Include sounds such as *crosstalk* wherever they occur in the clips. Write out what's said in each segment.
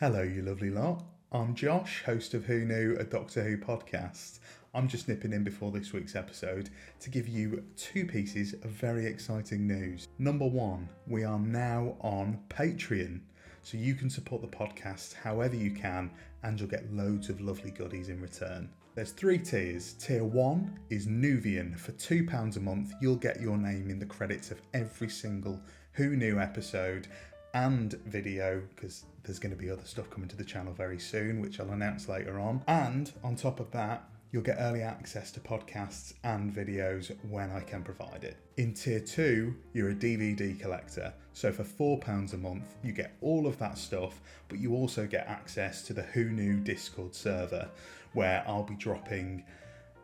Hello, you lovely lot. I'm Josh, host of Who Knew, a Doctor Who podcast. I'm just nipping in before this week's episode to give you two pieces of very exciting news. Number one, we are now on Patreon, so you can support the podcast however you can and you'll get loads of lovely goodies in return. There's three tiers. Tier one is Nuvian. For £2 a month, you'll get your name in the credits of every single Who Knew episode and video because there's going to be other stuff coming to the channel very soon, which I'll announce later on. And on top of that, you'll get early access to podcasts and videos when I can provide it. In tier two, you're a DVD collector. So for £4 a month, you get all of that stuff, but you also get access to the Who Knew Discord server where I'll be dropping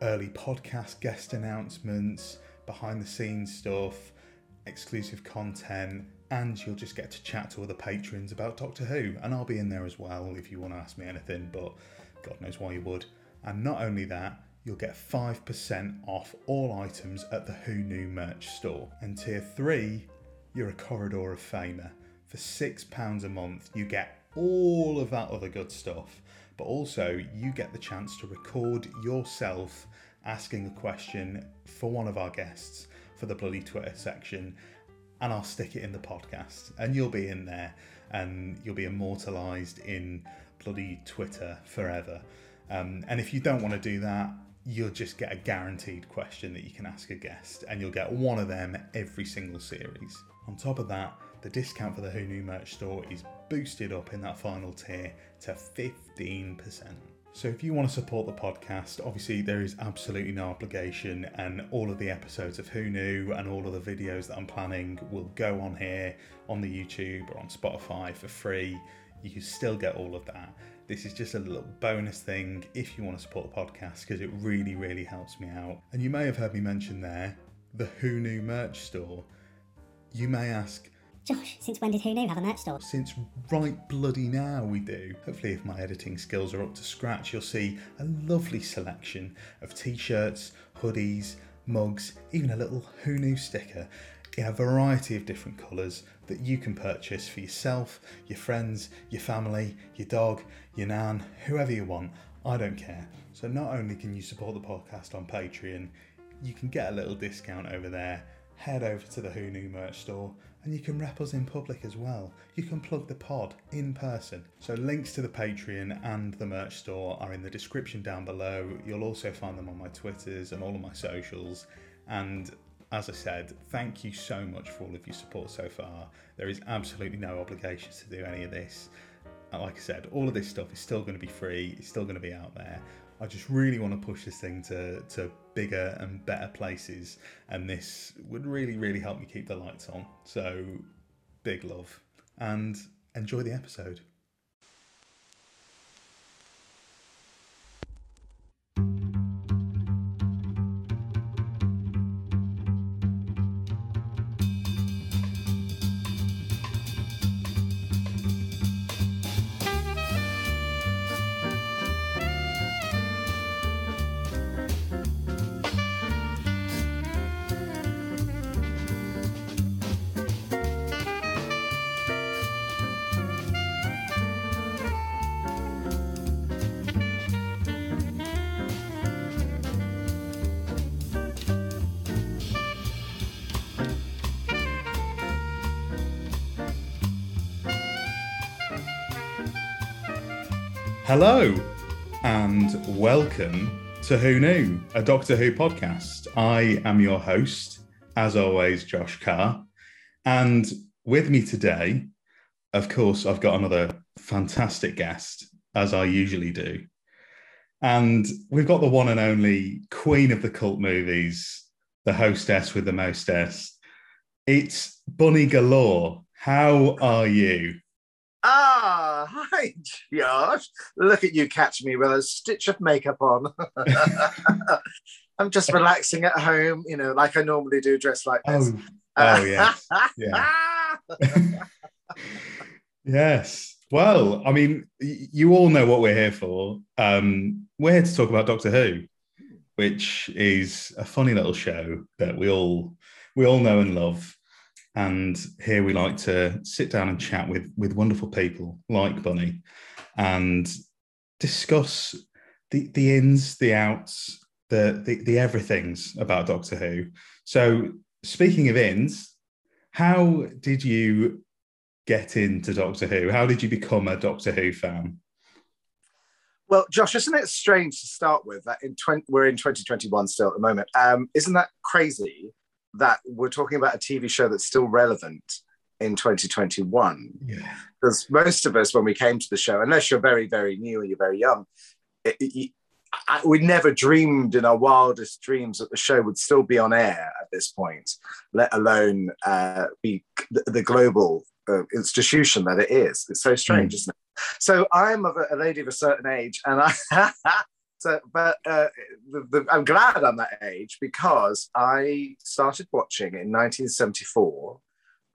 early podcast guest announcements, behind the scenes stuff, exclusive content, and you'll just get to chat to other patrons about Doctor Who. And I'll be in there as well if you want to ask me anything, but God knows why you would. And not only that, you'll get 5% off all items at the Who Knew merch store. And tier 3, you're a Corridor of Famer. For £6 a month, you get all of that other good stuff, but also you get the chance to record yourself asking a question for one of our guests for the bloody Twitter section and I'll stick it in the podcast, and you'll be in there, and you'll be immortalized in bloody Twitter forever. Um, and if you don't want to do that, you'll just get a guaranteed question that you can ask a guest, and you'll get one of them every single series. On top of that, the discount for the Who Knew merch store is boosted up in that final tier to 15%. So, if you want to support the podcast, obviously there is absolutely no obligation, and all of the episodes of Who Knew and all of the videos that I'm planning will go on here on the YouTube or on Spotify for free. You can still get all of that. This is just a little bonus thing if you want to support the podcast because it really, really helps me out. And you may have heard me mention there the Who Knew merch store. You may ask, Josh, since when did Who Knew have a merch store? Since right bloody now we do. Hopefully, if my editing skills are up to scratch, you'll see a lovely selection of t shirts, hoodies, mugs, even a little Who Knew sticker in a variety of different colours that you can purchase for yourself, your friends, your family, your dog, your nan, whoever you want. I don't care. So, not only can you support the podcast on Patreon, you can get a little discount over there. Head over to the Who Knew merch store and you can rep us in public as well. You can plug the pod in person. So, links to the Patreon and the merch store are in the description down below. You'll also find them on my Twitters and all of my socials. And as I said, thank you so much for all of your support so far. There is absolutely no obligation to do any of this. Like I said, all of this stuff is still going to be free, it's still going to be out there. I just really want to push this thing to, to bigger and better places, and this would really, really help me keep the lights on. So, big love and enjoy the episode. Hello, and welcome to Who Knew, a Doctor Who podcast. I am your host, as always, Josh Carr. And with me today, of course, I've got another fantastic guest, as I usually do. And we've got the one and only queen of the cult movies, the hostess with the mostess. It's Bunny Galore. How are you? Ah, hi, Josh. Look at you catch me with a stitch of makeup on. *laughs* I'm just relaxing at home, you know, like I normally do, dressed like this. Oh, oh yes. *laughs* Yeah. yes. Well, I mean, you all know what we're here for. Um, we're here to talk about Doctor Who, which is a funny little show that we all we all know and love. And here we like to sit down and chat with with wonderful people like Bunny, and discuss the the ins, the outs, the the, the everythings about Doctor Who. So speaking of ins, how did you get into Doctor Who? How did you become a Doctor Who fan? Well, Josh, isn't it strange to start with that in 20, we're in 2021 still at the moment? Um, isn't that crazy that we're talking about a TV show that's still relevant in 2021? Yeah. Because most of us, when we came to the show, unless you're very, very new and you're very young, it, it, I, we never dreamed in our wildest dreams that the show would still be on air at this point, let alone uh, be the, the global uh, institution that it is. It's so strange, mm. isn't it? So I'm a, a, lady of a certain age, and I. *laughs* so, but uh, the, the, I'm glad I'm that age because I started watching in 1974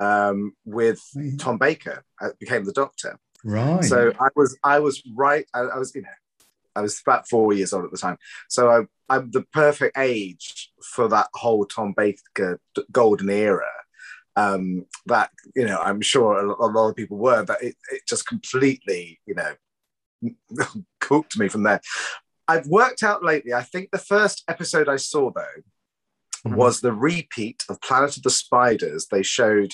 um, with mm. Tom Baker. I uh, became the Doctor. Right. So I was I was right. I, I was you know I was about four years old at the time. So I, I'm the perfect age for that whole Tom Baker golden era. Um, that you know, I'm sure a, a lot of people were, but it, it just completely, you know, *laughs* cooked me from there. I've worked out lately. I think the first episode I saw though mm-hmm. was the repeat of Planet of the Spiders. They showed,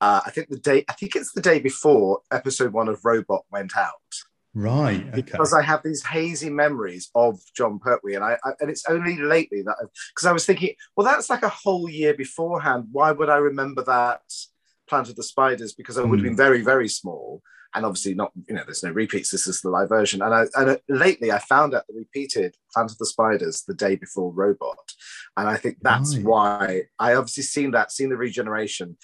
uh, I think the day, I think it's the day before episode one of Robot went out. Right. Okay. Because I have these hazy memories of Jon Pertwee, and I, I and it's only lately that because I was thinking, well, that's like a whole year beforehand. Why would I remember that Planet of the Spiders? Because I would have been hmm. very, very small, and obviously not. You know, there's no repeats. This is the live version. And I and lately I found out the repeated Planet of the Spiders the day before Robot, and I think that's why I obviously seen that, seen the regeneration,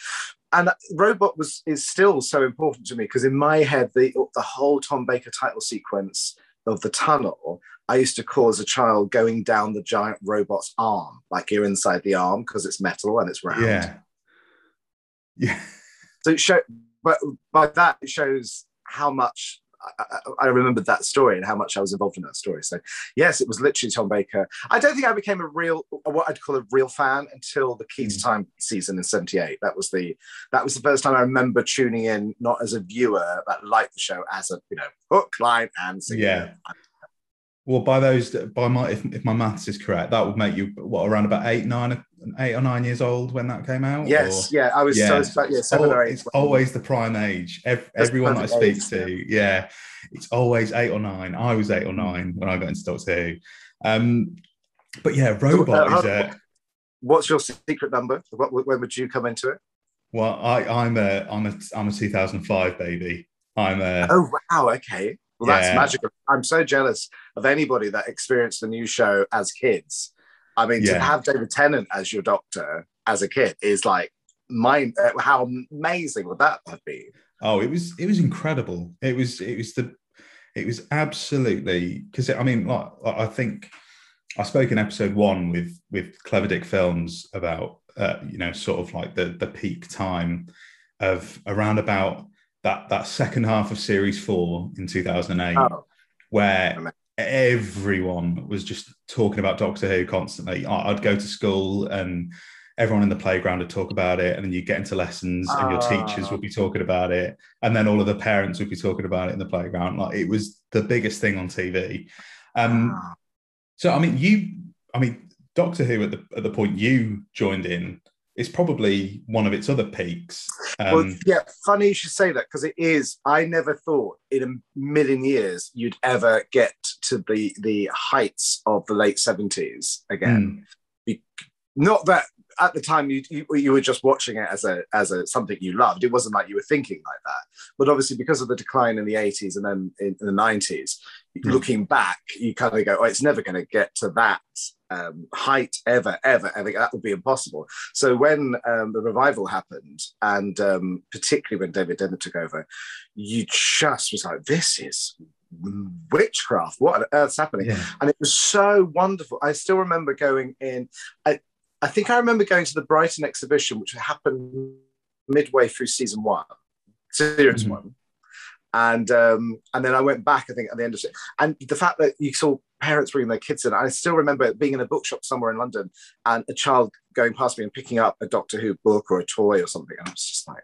and robot was is still so important to me because in my head the the whole tom baker title sequence of the tunnel i used to call as a child going down the giant robot's arm like you're inside the arm because it's metal and it's round yeah yeah so it show but by that it shows how much I, I, remembered that story and how much I was involved in that story. So, yes, it was literally Tom Baker. I don't think I became a real, what I'd call a real fan until the Key to mm. Time season in '78. That was the that was the first time I remember tuning in, not as a viewer but like the show as a you know hook, line, and singer. Yeah. Well, by those, by my if, if my maths is correct, that would make you what around about eight, nine, eight or nine years old when that came out. Yes, or? yeah, I was. Yeah, so yeah seven or eight. It's always the prime age. Every, everyone that I speak age, to, yeah. yeah. it's always eight or nine. I was eight or nine when I got into Doctor Who. Um, but yeah, robot uh, is a. What's your secret number? What, when would you come into it? Well, I, I'm a I'm a I'm a 2005 baby. I'm a. Oh wow! Okay. Well, yeah. that's magical. I'm so jealous of anybody that experienced the new show as kids. I mean, yeah. to have David Tennant as your doctor as a kid is like mind. Uh, how amazing would that have been? Oh, it was it was incredible. It was it was the it was absolutely because I mean, like, I think I spoke in episode one with with Clever Dick Films about uh, you know sort of like the the peak time of around about that that second half of series four in 2008 oh. where everyone was just talking about doctor who constantly i'd go to school and everyone in the playground would talk about it and then you get into lessons and your teachers ah. would be talking about it and then all of the parents would be talking about it in the playground like it was the biggest thing on tv um ah. so i mean you i mean doctor who at the at the point you joined in it's probably one of its other peaks. Um, well, yeah, funny you should say that because it is. I never thought in a million years you'd ever get to the the heights of the late seventies again. Mm. Not that at the time you, you, you were just watching it as a as a something you loved. It wasn't like you were thinking like that. But obviously, because of the decline in the eighties and then in, in the nineties, mm. looking back, you kind of go, "Oh, it's never going to get to that um, height ever, ever, ever. That would be impossible." So when um, the revival happened, and um, particularly when David Tennant took over, you just was like, "This is witchcraft. What on earth's happening? Yeah. And it was so wonderful. I still remember going in. I, I think I remember going to the Brighton exhibition, which happened midway through season one, series mm-hmm. one. And um, and then I went back, I think, at the end of it. And the fact that you saw parents bringing their kids in, I still remember being in a bookshop somewhere in London and a child going past me and picking up a Doctor Who book or a toy or something. And I was just like,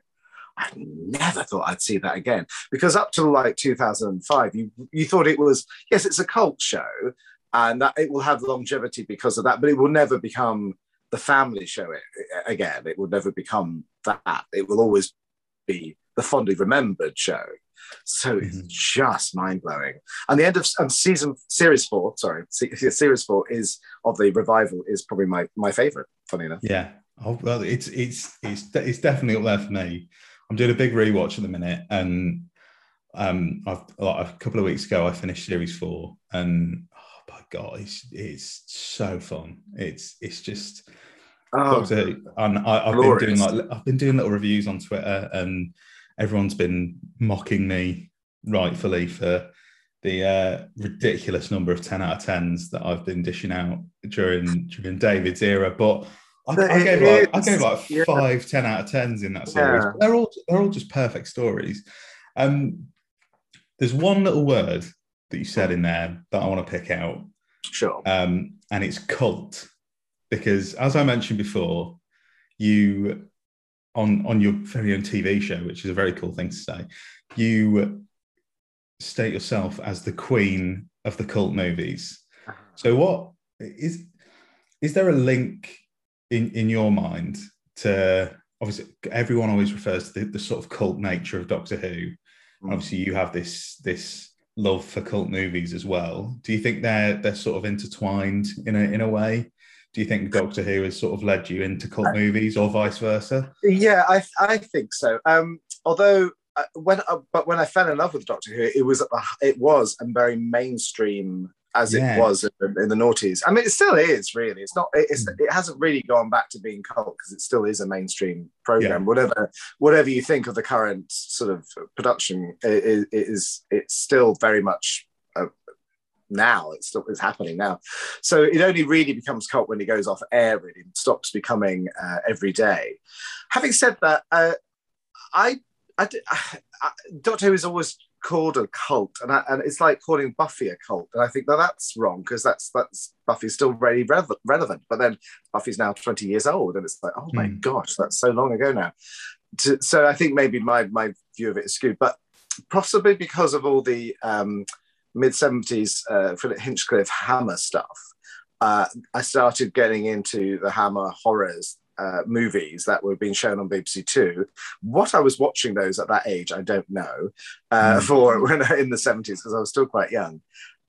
I never thought I'd see that again. Because up till like 2005, you, you thought it was, yes, it's a cult show and that it will have longevity because of that, but it will never become the family show it, again. It will never become that. It will always be the fondly remembered show. So it's mm-hmm. just mind blowing. And the end of um, season series four, sorry, series four is of the revival is probably my my favorite. Funny enough. Yeah. Oh, well, it's it's it's it's definitely up there for me. I'm doing a big rewatch at the minute, and um, I've like, a couple of weeks ago I finished series four, and oh my god, it's it's so fun. It's it's just oh, Doctor and I, have been doing like I've been doing little reviews on Twitter, and everyone's been mocking me rightfully for the uh, ridiculous number of 10 out of 10s that I've been dishing out during during David's era. But I, I gave like I gave like yeah. five 10 out of 10s in that series. Yeah. They're all they're all just perfect stories. Um there's one little word that you said in there that I want to pick out. Sure. Um, and it's cult. Because as I mentioned before, you on on your very own TV show, which is a very cool thing to say, you state yourself as the queen of the cult movies. Uh-huh. So what is is there a link in in your mind to obviously everyone always refers to the, the sort of cult nature of Doctor Who. Mm. Obviously, you have this this love for cult movies as well. Do you think they're they're sort of intertwined in a in a way? Do you think Doctor Who has sort of led you into cult movies or vice versa? Yeah, I, I think so. Um, although uh, when uh, but when I fell in love with Doctor Who, it was it was a very mainstream as yeah. it was in, in, the noughties. I mean, it still is really. It's not. It's, mm. it hasn't really gone back to being cult because it still is a mainstream program. Yeah. Whatever whatever you think of the current sort of production, it, it is it's still very much now. It's still it's happening now. So it only really becomes cult when it goes off air. Really stops becoming uh, every day. Having said that, uh, I, I, *sighs* I, Doctor Who is always called a cult, and, I, and it's like calling Buffy a cult. And I think that that's wrong because that's that's Buffy's still very re- relevant. But then Buffy's now twenty years old, and it's like, oh my mm. gosh, that's so long ago now. To, so I think maybe my my view of it is skewed, but possibly because of all the um, mid 70s uh, Philip Hinchcliffe Hammer stuff, uh, I started getting into the Hammer horrors uh, movies that were being shown on BBC Two. What I was watching those at that age, I don't know. Uh, mm. *laughs* For when in the seventies, because I was still quite young.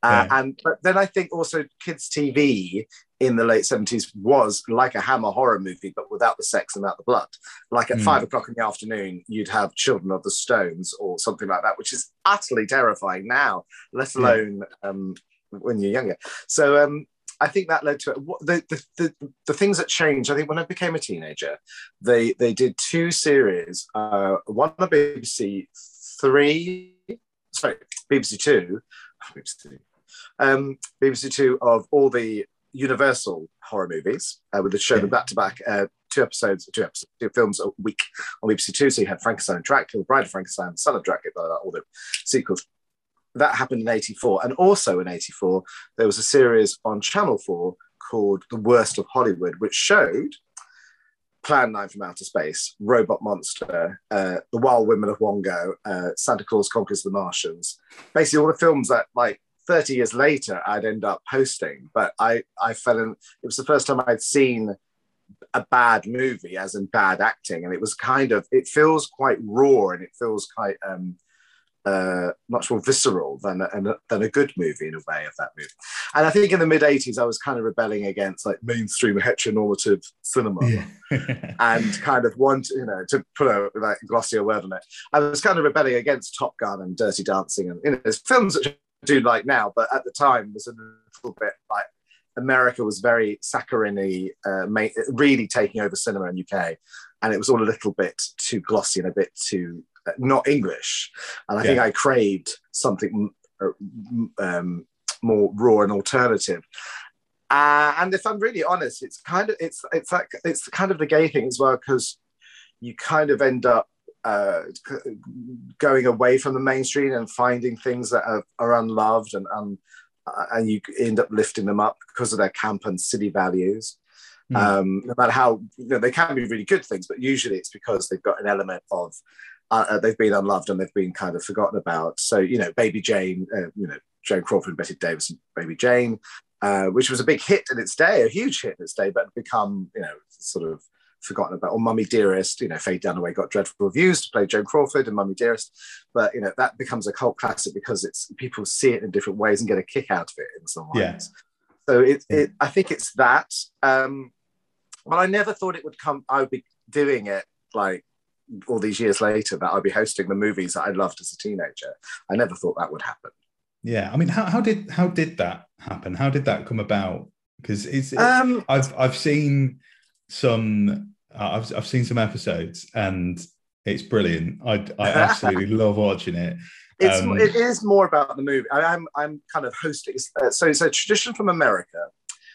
Uh, yeah. And but then I think also kids TV in the late 70s was like a Hammer horror movie, but without the sex and without the blood. Like at mm. five o'clock in the afternoon, you'd have Children of the Stones or something like that, which is utterly terrifying now, let alone yeah. um, when you're younger. So um, I think that led to the, the, the, the, things that changed. I think when I became a teenager, they, they did two series, uh, one on BBC Three, sorry, BBC Two, BBC, um, BBC Two of all the Universal horror movies, uh, with the show them back to back, two episodes, two episodes, two films a week on BBC Two. So you had Frankenstein and Dracula, Bride of Frankenstein, Son of Dracula, all the sequels. That happened in '84, and also in '84 there was a series on Channel Four called The Worst of Hollywood, which showed Plan 9 from Outer Space, Robot Monster, uh, The Wild Women of Wongo, uh, Santa Claus Conquers the Martians. Basically, all the films that like 30 years later I'd end up posting. But I, I fell in, it was the first time I'd seen a bad movie as in bad acting. And it was kind of, it feels quite raw and it feels quite um, uh, much more visceral than a, than a good movie in a way of that movie. And I think in the mid 80s, I was kind of rebelling against like mainstream heteronormative cinema yeah. *laughs* and kind of want, you know, to put a like glossier word on it. I was kind of rebelling against Top Gun and Dirty Dancing and, you know, there's films that do like now, but at the time was a little bit like America was very saccharine uh, really taking over cinema in UK, and it was all a little bit too glossy and a bit too not English. And I yeah. think I craved something uh, um, more raw and alternative. Uh, and if I'm really honest, it's kind of it's it's like it's kind of the gay thing as well because you kind of end up uh, going away from the mainstream and finding things that are, are unloved and um, and you end up lifting them up because of their camp and city values. Mm. Um, no matter how you know they can be really good things, but usually it's because they've got an element of uh, uh, they've been unloved and they've been kind of forgotten about. So you know, Baby Jane, uh, you know, Joan Crawford, and Bette Davis, and Baby Jane, uh, which was a big hit in its day, a huge hit in its day, but become you know sort of forgotten about. Or Mummy Dearest, you know, Faye Dunaway got dreadful reviews to play Joan Crawford and Mummy Dearest, but you know that becomes a cult classic because it's people see it in different ways and get a kick out of it in some ways. Yeah. So it, it, I think it's that. Um, but I never thought it would come. I would be doing it like all these years later that I'd be hosting the movies that I loved as a teenager. I never thought that would happen. Yeah, I mean, how, how did how did that happen? How did that come about? Because it's um, I've I've seen some uh, I've I've seen some episodes and it's brilliant. I I *laughs* absolutely love watching it. It's um, it is more about the movie. I, am I'm, I'm kind of hosting. Uh, so it's a tradition from America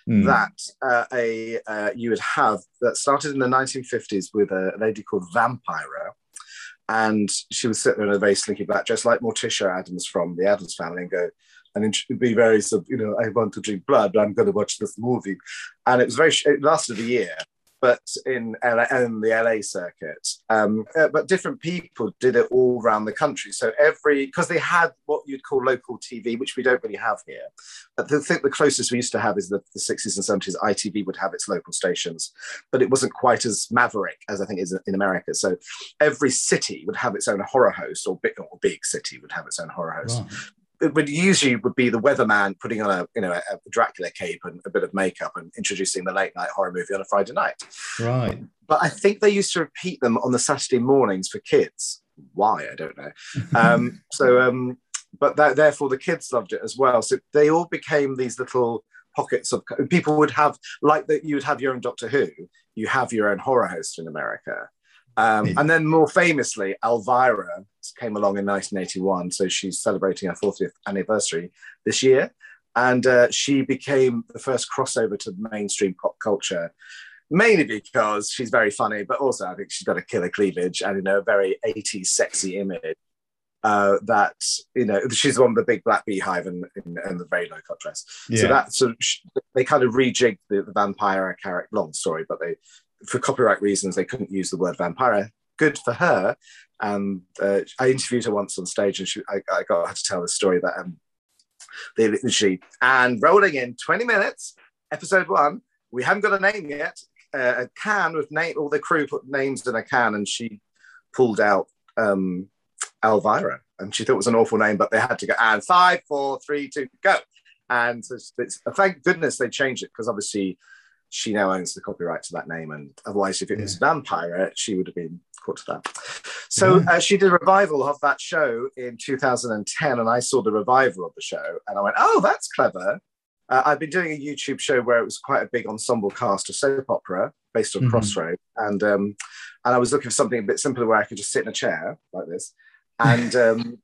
mm. that uh, a uh, you would have that started in the 1950s with a lady called Vampira, and she would sit there in a very slinky black dress, like Morticia Addams from the Addams Family, and go and be very you know, I want to drink blood, but I'm going to watch this movie, and it was very. It lasted a year, but in LA, in the LA circuit. Um, uh, but different people did it all around the country. So every because they had what you'd call local TV, which we don't really have here. But the the closest we used to have is the, the 60s and 70s. ITV would have its local stations, but it wasn't quite as maverick as I think is in America. So every city would have its own horror host, or big, or big city would have its own horror host. Right it would usually would be the weatherman putting on a you know a, Dracula cape and a bit of makeup and introducing the late night horror movie on a Friday night. Right. But I think they used to repeat them on the Saturday mornings for kids. Why I don't know. Um, *laughs* so, um, but that, therefore the kids loved it as well. So they all became these little pockets of people would have like that. You would have your own Doctor Who. You have your own horror host in America. Um, and then more famously, Elvira came along in 1981. So she's celebrating her 40th anniversary this year. And uh, she became the first crossover to mainstream pop culture, mainly because she's very funny, but also I think she's got a killer cleavage and, you know, a very 80s sexy image. Uh, that you know she's one of the big black beehive and, and, the very low cut dress. Yeah. So that sort of they kind of rejigged the, the vampire character. Long story, but they for copyright reasons, they couldn't use the word vampire. Good for her. And uh, I interviewed her once on stage, and she, I, I got her to tell the story that um, they literally and rolling in 20 minutes, episode one. We haven't got a name yet. Uh, a can with name, all the crew put names in a can, and she pulled out um, Elvira, and she thought it was an awful name, but they had to go. And five, four, three, two, go. And it's, it's, thank goodness they changed it because obviously she now owns the copyright to that name. And otherwise, if it was Vampire, she would have been caught to that. So uh, she did a revival of that show in 2010, and I saw the revival of the show, and I went, "Oh, that's clever." Uh, I've been doing a YouTube show where it was quite a big ensemble cast of soap opera based on mm-hmm. Crossroad, and um, and I was looking for something a bit simpler where I could just sit in a chair like this, and *laughs* um,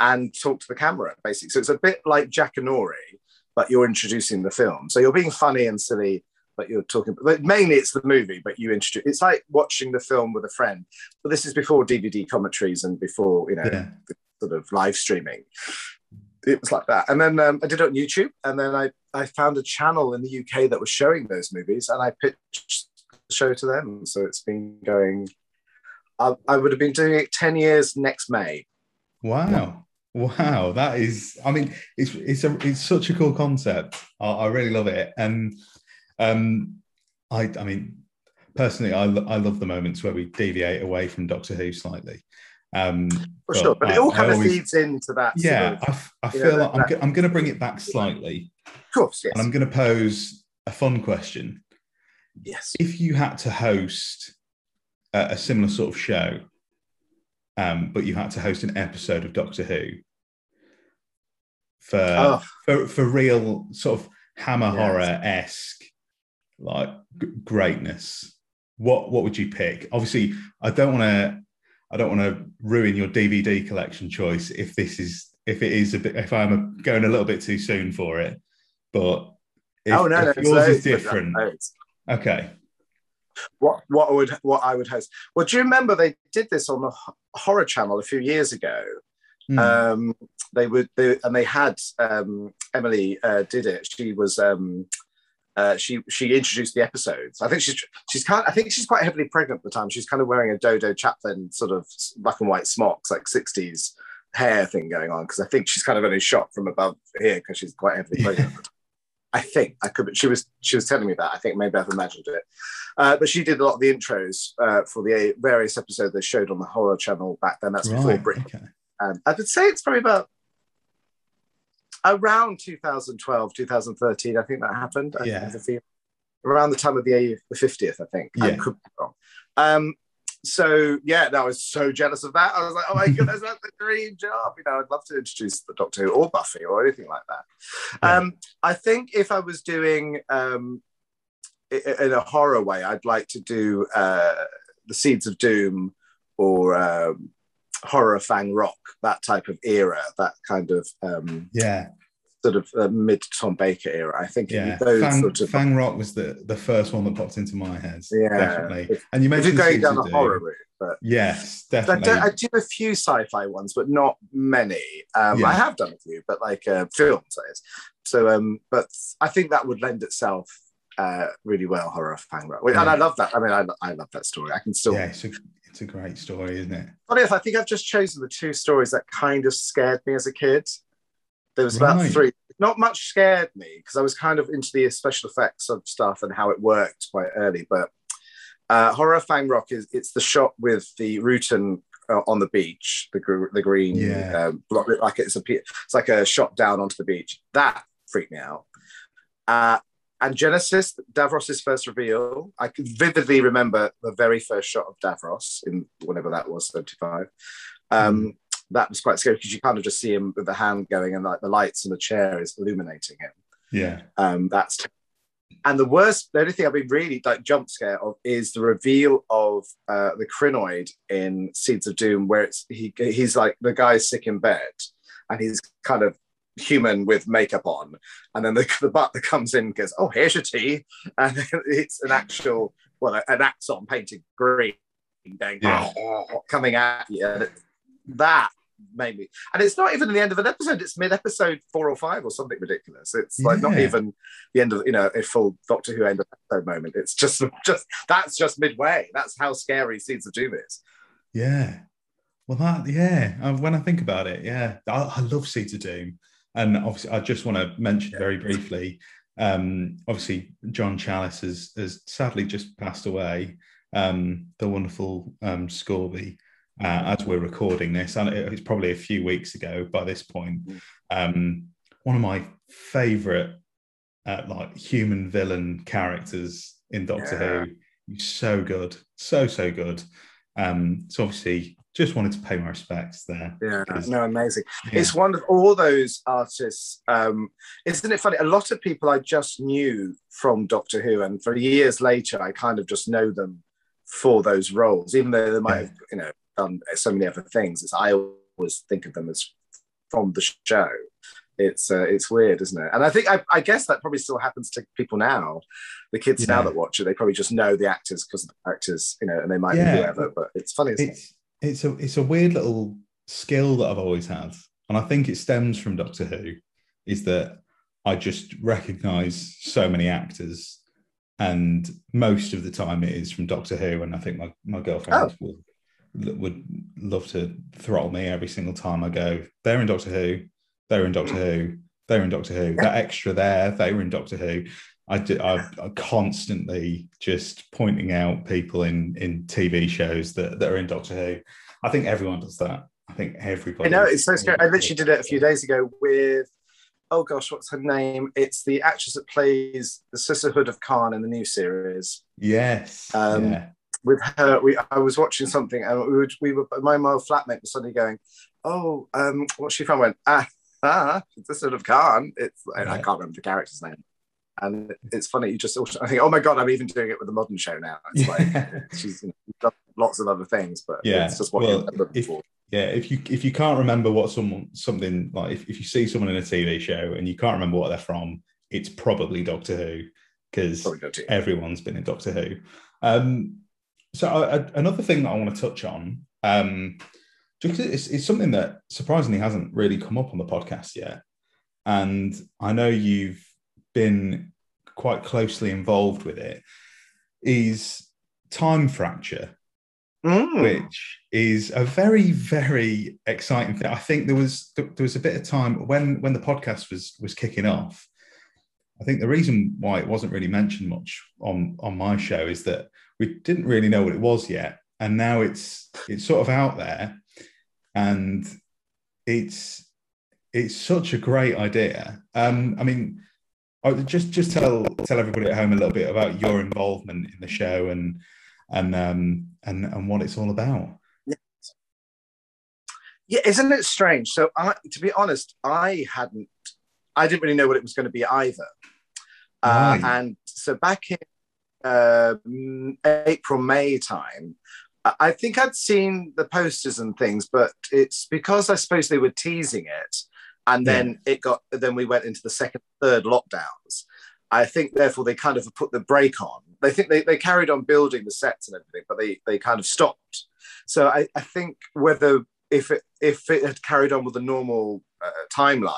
and talk to the camera, basically. So it's a bit like Jackanory, but you're introducing the film. So you're being funny and silly but you're talking but mainly it's the movie but you introduce it's like watching the film with a friend. But this is before dvd commentaries and before you know yeah. sort of live streaming. It was like that. And then um, i did it on youtube and then i i found a channel in the uk that was showing those movies and i pitched the show to them. So it's been going i, I would have been doing it 10 years next may. Wow. Wow, that is. I mean, it's it's a it's such a cool concept. I, I really love it, and um, I, I mean, personally, I, I love the moments where we deviate away from Doctor Who slightly. Um, For sure, but I, it all kind of feeds into that. Yeah, sort of, I, I feel know, like that, I'm, I'm going to bring it back slightly. Of course, yes. And I'm going to pose a fun question. Yes. If you had to host a, a similar sort of show, um, but you had to host an episode of Doctor Who for oh. for, for real sort of Hammer yes. horror esque like g- greatness, what what would you pick? Obviously, I don't want to I don't want to ruin your DVD collection choice if this is if it is a bit if I'm going a little bit too soon for it. But if, oh, no, if no, yours is different, okay. what what would what I would host. Well, do you remember they did this on the Horror Channel a few years ago? Hmm. Um, they would, they, and they had um, Emily uh, did it. She was um, uh, she she introduced the episodes. I think she's she's kind. I think she's quite heavily pregnant at the time. She's kind of wearing a Dodo Chaplet sort of black and white smocks, like sixties hair thing going on. Because I think she's kind of only shot from above here because she's quite heavily pregnant. I think I could. She was she was telling me that. I think maybe I've imagined it. Uh, but she did a lot of the intros uh, for the various episodes they showed on the horror channel back then. That's before right. Brit. Okay. And I would say it's probably about around 2012, 2013. I think that happened. I Yeah. a. Around the time of the the 50th, I think. I Yeah. could be wrong. Um, so yeah, no, I was so jealous of that. I was like, oh my *laughs* goodness, that's the dream job. You know, I'd love to introduce the Doctor Who or Buffy or anything like that. Yeah. Um, I think if I was doing um, i- i- in a horror way, I'd like to do uh, the Seeds of Doom or um, horror Fang Rock, that type of era, that kind of um, Yeah. sort of uh, mid Tom Baker era. I think Yeah. those Fang, sort of Fang Rock was the, the first one that popped into my head. Yeah. Definitely. And you mentioned going down the Doom. horror route, but Yes, I, definitely. don't, I do a few sci-fi ones, but not many. Um, Yeah. I have done a few, but like uh, films, that is. So, um, but I think that would lend itself uh, really well, horror Fang Rock, and Yeah. I love that. I mean, I, I love that story. I can still yeah, it's a, it's a great story, isn't it? Funny enough, I think I've just chosen the two stories that kind of scared me as a kid. There was about Right. three. Not much scared me because I was kind of into the special effects of stuff and how it worked quite early. But uh, Horror Fang Rock is it's the shot with the Rutan uh, on the beach, the gr- the green, Yeah. um, block- like it's a it's like a shot down onto the beach. That freaked me out. Uh, and Genesis, Davros's first reveal. I can vividly remember the very first shot of Davros in whatever that was, 75. Um, That was quite scary because you kind of just see him with the hand going and like the lights and the chair is illuminating him. Yeah. Um, that's and the worst, the only thing I've been really like jump scare of is the reveal of uh, the Krynoid in Seeds of Doom, where it's he he's like the guy's sick in bed and he's kind of human with makeup on, and then the, *laughs* the butler comes in and goes, "Oh, here's your tea," and *laughs* it's an actual well, an axon painted green, going Yeah. coming at you. And that made me, and it's not even the end of an episode; it's mid-episode four or five or something ridiculous. It's like not even the end of you know a full Doctor Who end of episode moment. It's just just that's just midway. That's how scary Seeds of Doom is. Yeah. Well, that, yeah. Uh, When I think about it, yeah, I, I love Seeds of Doom. And obviously, I just want to mention very briefly um, obviously, John Challis has, has sadly just passed away, um, the wonderful um, Scorby. Uh, as we're recording this, and it's probably a few weeks ago by this point. Um, one of my favourite, uh, like human villain characters in Doctor Yeah. Who. He's so good, so so good. Um, so obviously, just wanted to pay my respects there. Yeah, no, amazing. Yeah. It's one of all those artists. Um, isn't it funny? A lot of people I just knew from Doctor Who, and for years later, I kind of just know them for those roles, even though they might Yeah. have, you know, done so many other things. It's, I always think of them as from the show. It's uh, it's weird, isn't it? And I think I, I guess that probably still happens to people now. The kids now that watch it, they probably just know the actors because of the actors, you know, and they might Yeah. be whoever. But it's funny, isn't it? It's a it's a weird little skill that I've always had, and I think it stems from Doctor Who, is that I just recognise so many actors, and most of the time it is from Doctor Who, and I think my my girlfriend oh. would would love to throttle me every single time I go. They're in Doctor Who, they're in Doctor Who, they're in Doctor Who. That extra there, they were in Doctor Who. I, do, I, I constantly just pointing out people in in TV shows that, that are in Doctor Who. I think everyone does that. I think everybody. I know it's so scary. I literally did it a few days ago with, oh gosh, what's her name? It's the actress that plays the Sisterhood of Karn in the new series. Yes. Um, yeah. With her, we I was watching something, and we were, we were my my flatmate was suddenly going, oh, um, what's she from? I went ah ah, *laughs* Sisterhood of Karn. It's I, I can't remember the character's name. And it's funny, you just I think, oh my god, I'm even doing it with the modern show now. It's like *laughs* she's you know, done lots of other things, but Yeah, it's just what well, you're looking if- for. yeah. If you if you can't remember what someone something like if, if you see someone in a TV show and you can't remember what they're from, it's probably Doctor Who because Probably go to. everyone's been in Doctor Who. Um, so I, another thing that I want to touch on, um, just it's, it's something that surprisingly hasn't really come up on the podcast yet, and I know you've been quite closely involved with it. Is time fracture, Mm. which is a very very exciting thing. I think there was there was a bit of time when when the podcast was was kicking off. I think the reason why it wasn't really mentioned much on on my show is that we didn't really know what it was yet, and now it's it's sort of out there, and it's it's such a great idea. Um, I mean, Would just just tell tell everybody at home a little bit about your involvement in the show and and um, and and what it's all about. Yeah, isn't it strange? So, I, to be honest, I hadn't, I didn't really know what it was going to be either. Uh, and so back in uh, April, May time, I think I'd seen the posters and things, but it's because I suppose they were teasing it, and then it got, then we went into the second, third lockdowns. I think therefore they kind of put the brake on. They think they, they carried on building the sets and everything, but they they kind of stopped. So I, I think whether if it if it had carried on with the normal uh, timeline,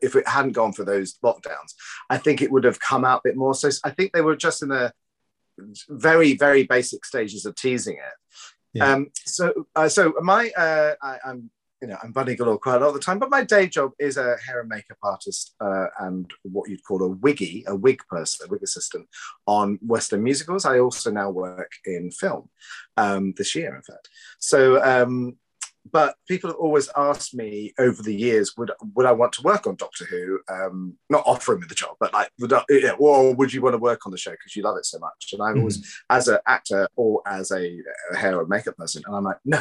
if it hadn't gone for those lockdowns, I think it would have come out a bit more. So I think they were just in the very very basic stages of teasing it. Yeah. Um, so uh, so my uh, I, I'm you know I'm bunny galore quite a lot of the time, but my day job is a hair and makeup artist uh, and what you'd call a wiggy, a wig person, a wig assistant on West End musicals. I also now work in film um, this year, in fact. So. Um, but people have always asked me over the years, would would I want to work on Doctor Who? Um, not offering me the job, but like, would I, yeah, or would you want to work on the show because you love it so much? And I've always, as an actor or as a, a hair and makeup person, and I'm like, no,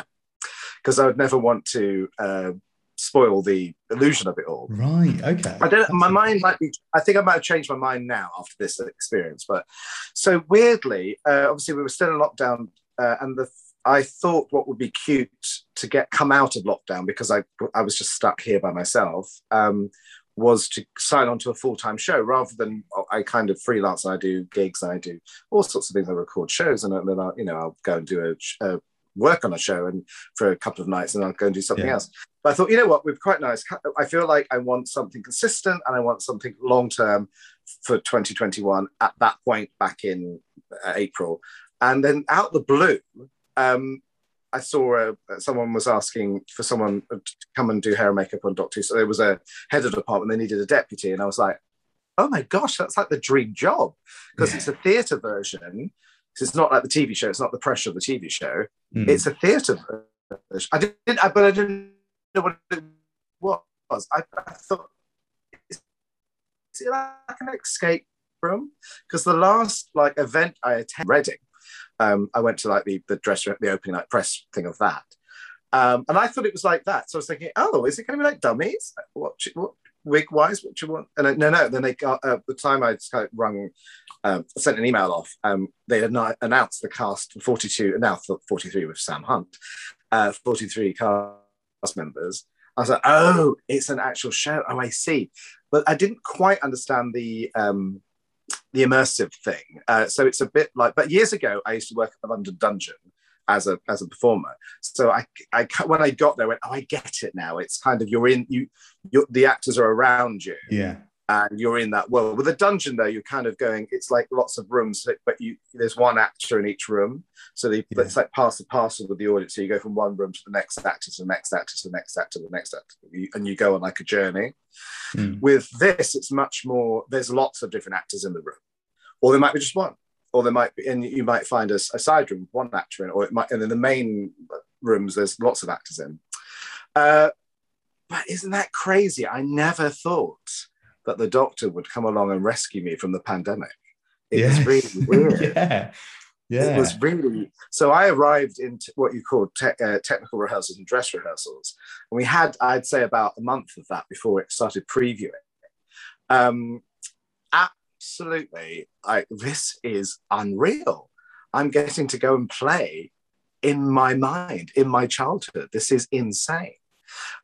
because I would never want to uh, spoil the illusion of it all. Right. Okay. I don't. My mind might be. I think I might have changed my mind now after this experience. But so weirdly, uh, obviously we were still in lockdown, uh, and the I thought what would be cute to get come out of lockdown because I I was just stuck here by myself. Um, was to sign on to a full time show rather than I kind of freelance. I do gigs. I do all sorts of things. I record shows, and then I, you know I'll go and do a, a work on a show and for a couple of nights, and I'll go and do something Yeah. else. But I thought, you know what, we're quite nice. I feel like I want something consistent and I want something long term for 2021 at that point back in uh, April. And then out the blue, um, I saw uh, someone was asking for someone to come and do hair and makeup on Doctor So there was a head of department, they needed a deputy. And I was like, oh my gosh, that's like the dream job because Yeah. it's a theatre version. So it's not like the TV show, it's not the pressure of the TV show Mm. it's a theatre version. I didn't, I, but I didn't know what it was. I, I thought, is it like an escape room? Because the last like event I attended, Reading, um, I went to like the the dress the opening night press thing of that, um, and I thought it was like that. So I was thinking, oh, is it going to be like dummies? What, what wig wise? What you want? And I, no, no. Then they got uh, the time I kind of rung um, sent an email off. Um, they had not announced the cast for 42, now 43 with Sam Hunt, uh, 43 cast members. I was like, oh, it's an actual show. Oh, I see. But I didn't quite understand the um, the immersive thing. Uh, so it's a bit like, but years ago, I used to work at the London Dungeon as a as a performer. So I, I when I got there, I went, oh, I get it now. It's kind of you're in you, you're, the actors are around you Yeah. and you're in that world. With a dungeon, though, you're kind of going. It's like lots of rooms, but you there's one actor in each room, so they, Yeah. it's like pass the parcel with the audience. So you go from one room to the next actor, to the next actor, to the next actor, to the next actor, and you go on like a journey. Mm. With this, it's much more. There's lots of different actors in the room, or there might be just one, or there might be, and you might find a, a side room with one actor in, or it might, and in the main rooms, there's lots of actors in. Uh, but isn't that crazy? I never thought that the doctor would come along and rescue me from the pandemic. It Yes. was really *laughs* weird. yeah. Yeah. It was really so. I arrived into what you call te- uh, technical rehearsals and dress rehearsals, and we had, I'd say, about a month of that before it started previewing. Um, absolutely, I, this is unreal. I'm getting to go and play in my mind, in my childhood. This is insane.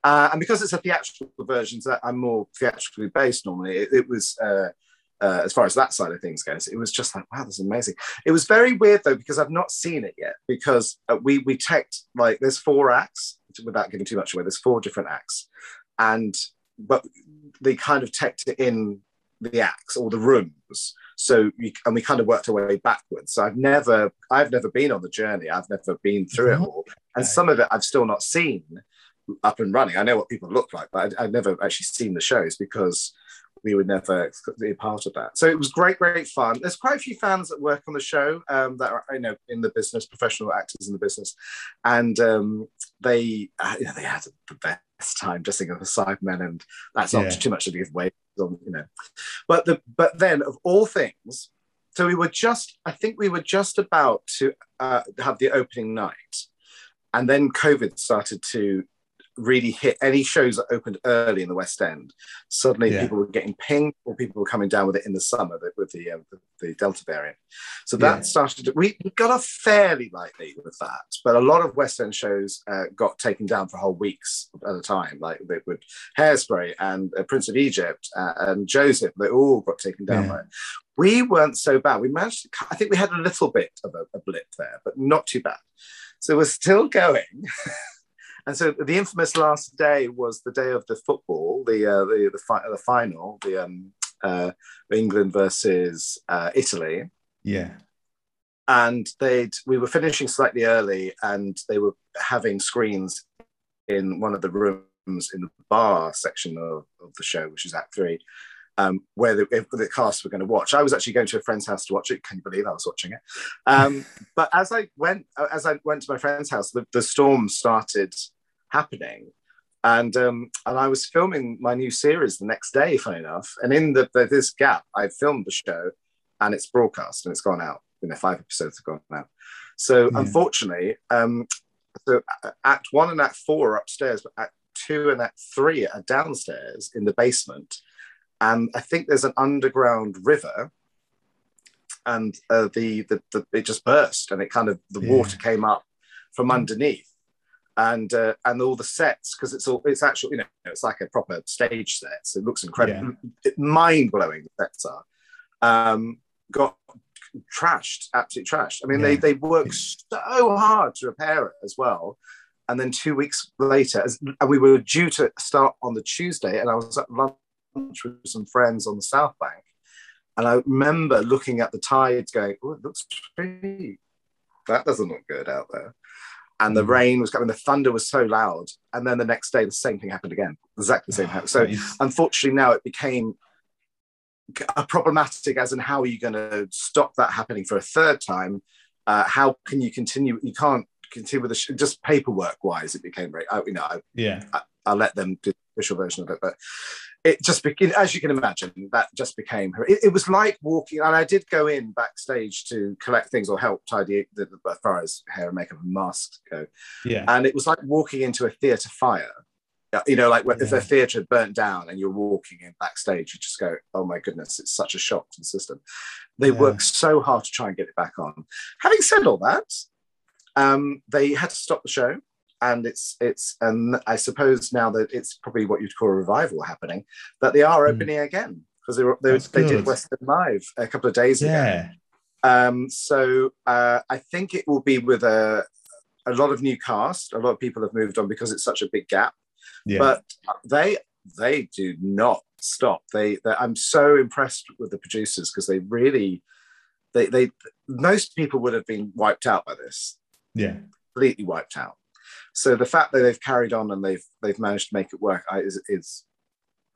Uh, and because it's a theatrical version, so I'm more theatrically based normally. It, it was uh, uh, as far as that side of things goes. It was just like, wow, this is amazing. It was very weird though because I've not seen it yet because uh, we we teched like there's four acts without giving too much away. There's four different acts, and but they kind of teched it in the acts or the rooms. So we, and we kind of worked our way backwards. So I've never I've never been on the journey. I've never been through it all, and some of it I've still not seen up and running. I know what people look like, but I, I've never actually seen the shows because we would never be a part of that. So it was great, great fun. There's quite a few fans that work on the show um, that are, you know, in the business, professional actors in the business, and um, they, uh, you know, they had the best time just thinking of the Cybermen, and that's not Yeah. too much to give away, you know. But the, but then of all things, so we were just, I think we were just about to uh, have the opening night, and then COVID started to really hit any shows that opened early in the West End. Suddenly, Yeah. people were getting pinged, or people were coming down with it in the summer with the, uh, the the Delta variant. So that Yeah. started. To, we we got off fairly lightly with that, but a lot of West End shows uh, got taken down for whole weeks at a time. Like they would Hairspray and uh, Prince of Egypt uh, and Joseph. They all got taken down Yeah. by it. We weren't so bad. We managed. To, I think we had a little bit of a, a blip there, but not too bad. So we're still going. *laughs* And so the infamous last day was the day of the football, the uh, the the, fi- the final, the um, uh, England versus uh, Italy, Yeah. and they'd we were finishing slightly early, and they were having screens in one of the rooms in the bar section of, of the show, which is Act Three, um, where the, if the cast were going to watch. I was actually going to a friend's house to watch it. Can you believe I was watching it? Um, *laughs* but as I went, as I went to my friend's house, the, the storm started happening. And um, and I was filming my new series the next day, funny enough. And in the, the this gap, I filmed the show, and it's broadcast and it's gone out. You know, five episodes have gone out. So Yeah. unfortunately, um, so uh, Act One and Act Four are upstairs, but Act Two and Act Three are downstairs in the basement. And I think there's an underground river, and uh, the, the the it just burst, and it kind of the Yeah. water came up from underneath and uh, and all the sets because it's all it's actually you know it's like a proper stage set. So it looks incredible. Mind blowing the sets are. Um, got trashed absolutely trashed. I mean they Yeah. they worked so hard to repair it as well. And then two weeks later as, and we were due to start on the Tuesday and I was at lunch with some friends on the South Bank. And I remember looking at the tides going oh it looks pretty. That doesn't look good out there and the Mm. rain was coming, the thunder was so loud. And then the next day, the same thing happened again, exactly the same. happened. So unfortunately, now it became a problematic as in how are you going to stop that happening for a third time? Uh, how can you continue? You can't continue with the sh- just paperwork wise. It became very, I, you know, I, yeah. I'll let them do the official version of it, but it just became, as you can imagine, that just became her. It, it was like walking, and I did go in backstage to collect things or help tidy the, the, as far as hair and makeup and masks go Yeah. and it was like walking into a theatre fire. Uh, You know, like if Yeah. a theatre had burnt down and you're walking in backstage, you just go, "Oh my goodness, it's such a shock to the system." They Yeah. worked so hard to try and get it back on. Having said all that, um, they had to stop the show, and it's it's and I suppose now that it's probably what you'd call a revival happening, that they are Mm. opening again because they were, they, they did West End Live a couple of days ago. Yeah. Um, so uh, I think it will be with a a lot of new cast. A lot of people have moved on because it's such a big gap. Yeah. But they they do not stop. They, they I'm so impressed with the producers because they really they they most people would have been wiped out by this, yeah. completely wiped out. So the fact that they've carried on and they've they've managed to make it work I, is is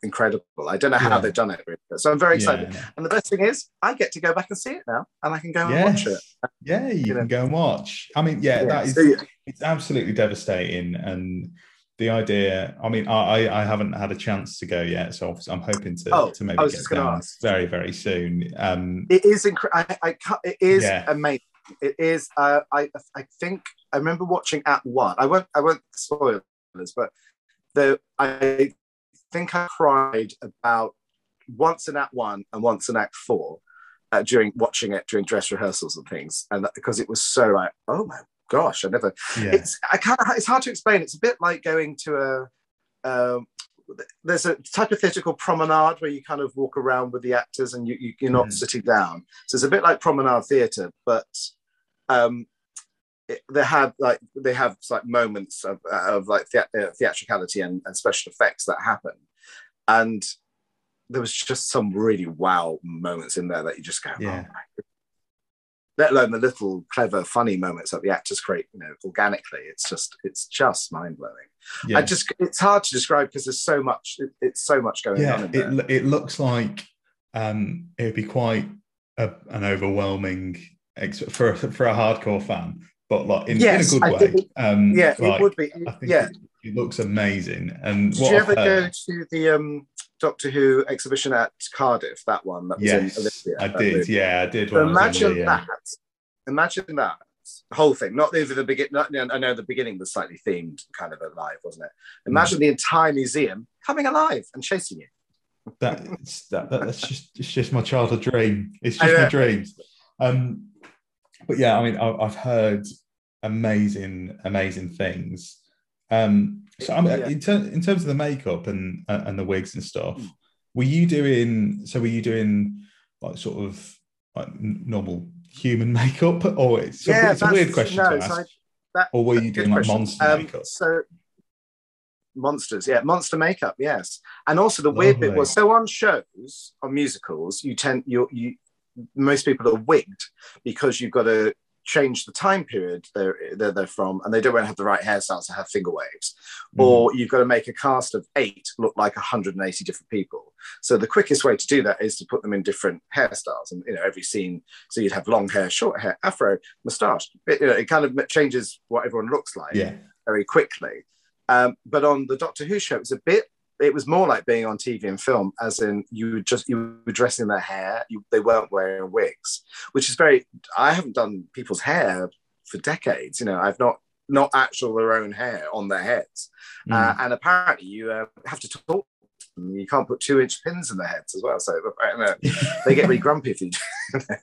incredible. I don't know how Yeah. they've done it, really. so I'm very excited. Yeah. And the best thing is, I get to go back and see it now, and I can go and watch it. Yeah, you, You know. can go and watch. I mean, yeah, Yeah, that is so it's absolutely devastating. And the idea, I mean, I, I I haven't had a chance to go yet, so I'm hoping to, Oh, to maybe get down ask. very, very soon. Um, it is incredible. I, I it is amazing. It is. Uh, I I think I remember watching at one. I won't I won't spoil this, but the I think I cried about once in Act One and once in Act Four uh, during watching it during dress rehearsals and things, and that, because it was so like, oh my gosh, I never. yeah, It's I can't. It's hard to explain. It's a bit like going to a. Um, there's a type of theatre called promenade where you kind of walk around with the actors and you, you are not Mm. sitting down. So it's a bit like promenade theatre, but um, it, they have like they have like moments of, of like thea- uh, theatricality and, and special effects that happen, and there was just some really wow moments in there that you just go, Yeah. oh. Let alone the little clever, funny moments that the actors create, you know, organically. It's just, it's just mind blowing. Yeah. I just it's hard to describe because there's so much it, it's so much going on yeah, in it, it looks like um, it'd be quite a, an overwhelming for for a hardcore fan, but like in, Yes, in a I good way. think- Um, yeah, like, it would be. I think yeah. it, it looks amazing. And Did you ever go to the um, Doctor Who exhibition at Cardiff? That one that was yes, in Olympia. I did. movie? Yeah, I did. So I imagine that. Imagine that whole thing. Not the, the beginning. I know the beginning was slightly themed, kind of alive, wasn't it? Mm. Imagine the entire museum coming alive and chasing you. That's that, that, that's just it's just my childhood dream. It's just my dreams. Um, but yeah, I mean, I, I've heard amazing, amazing things. Um, so I mean, Yeah. in, ter- in terms of the makeup and uh, and the wigs and stuff, Mm. were you doing? So were you doing like sort of like normal human *laughs* makeup, or it's, a- it's a weird question no, to so ask? I- that- or were you doing like question. monster Um, makeup? So monsters, yeah, monster makeup, yes. And also the weird bit was so on shows, on musicals, you tend you you most people are wigged because you've got to change the time period they're they're, they're from, and they don't want to have the right hairstyles to have finger waves, Mm-hmm. or you've got to make a cast of eight look like 180 different people. So the quickest way to do that is to put them in different hairstyles, and you know every scene. So you'd have long hair, short hair, afro, moustache. It, you know, it kind of changes what everyone looks like yeah, very quickly. Um, but on the Doctor Who show, it was a bit. It was more like being on TV and film, as in you were just you were dressing their hair. You, they weren't wearing wigs, which is very. I haven't done people's hair for decades. You know, I've not not actual their own hair on their heads. Mm. Uh, and apparently, you uh, have to talk. to them. You can't put two inch pins in their heads as well. So uh, *laughs* they get really grumpy if you. do.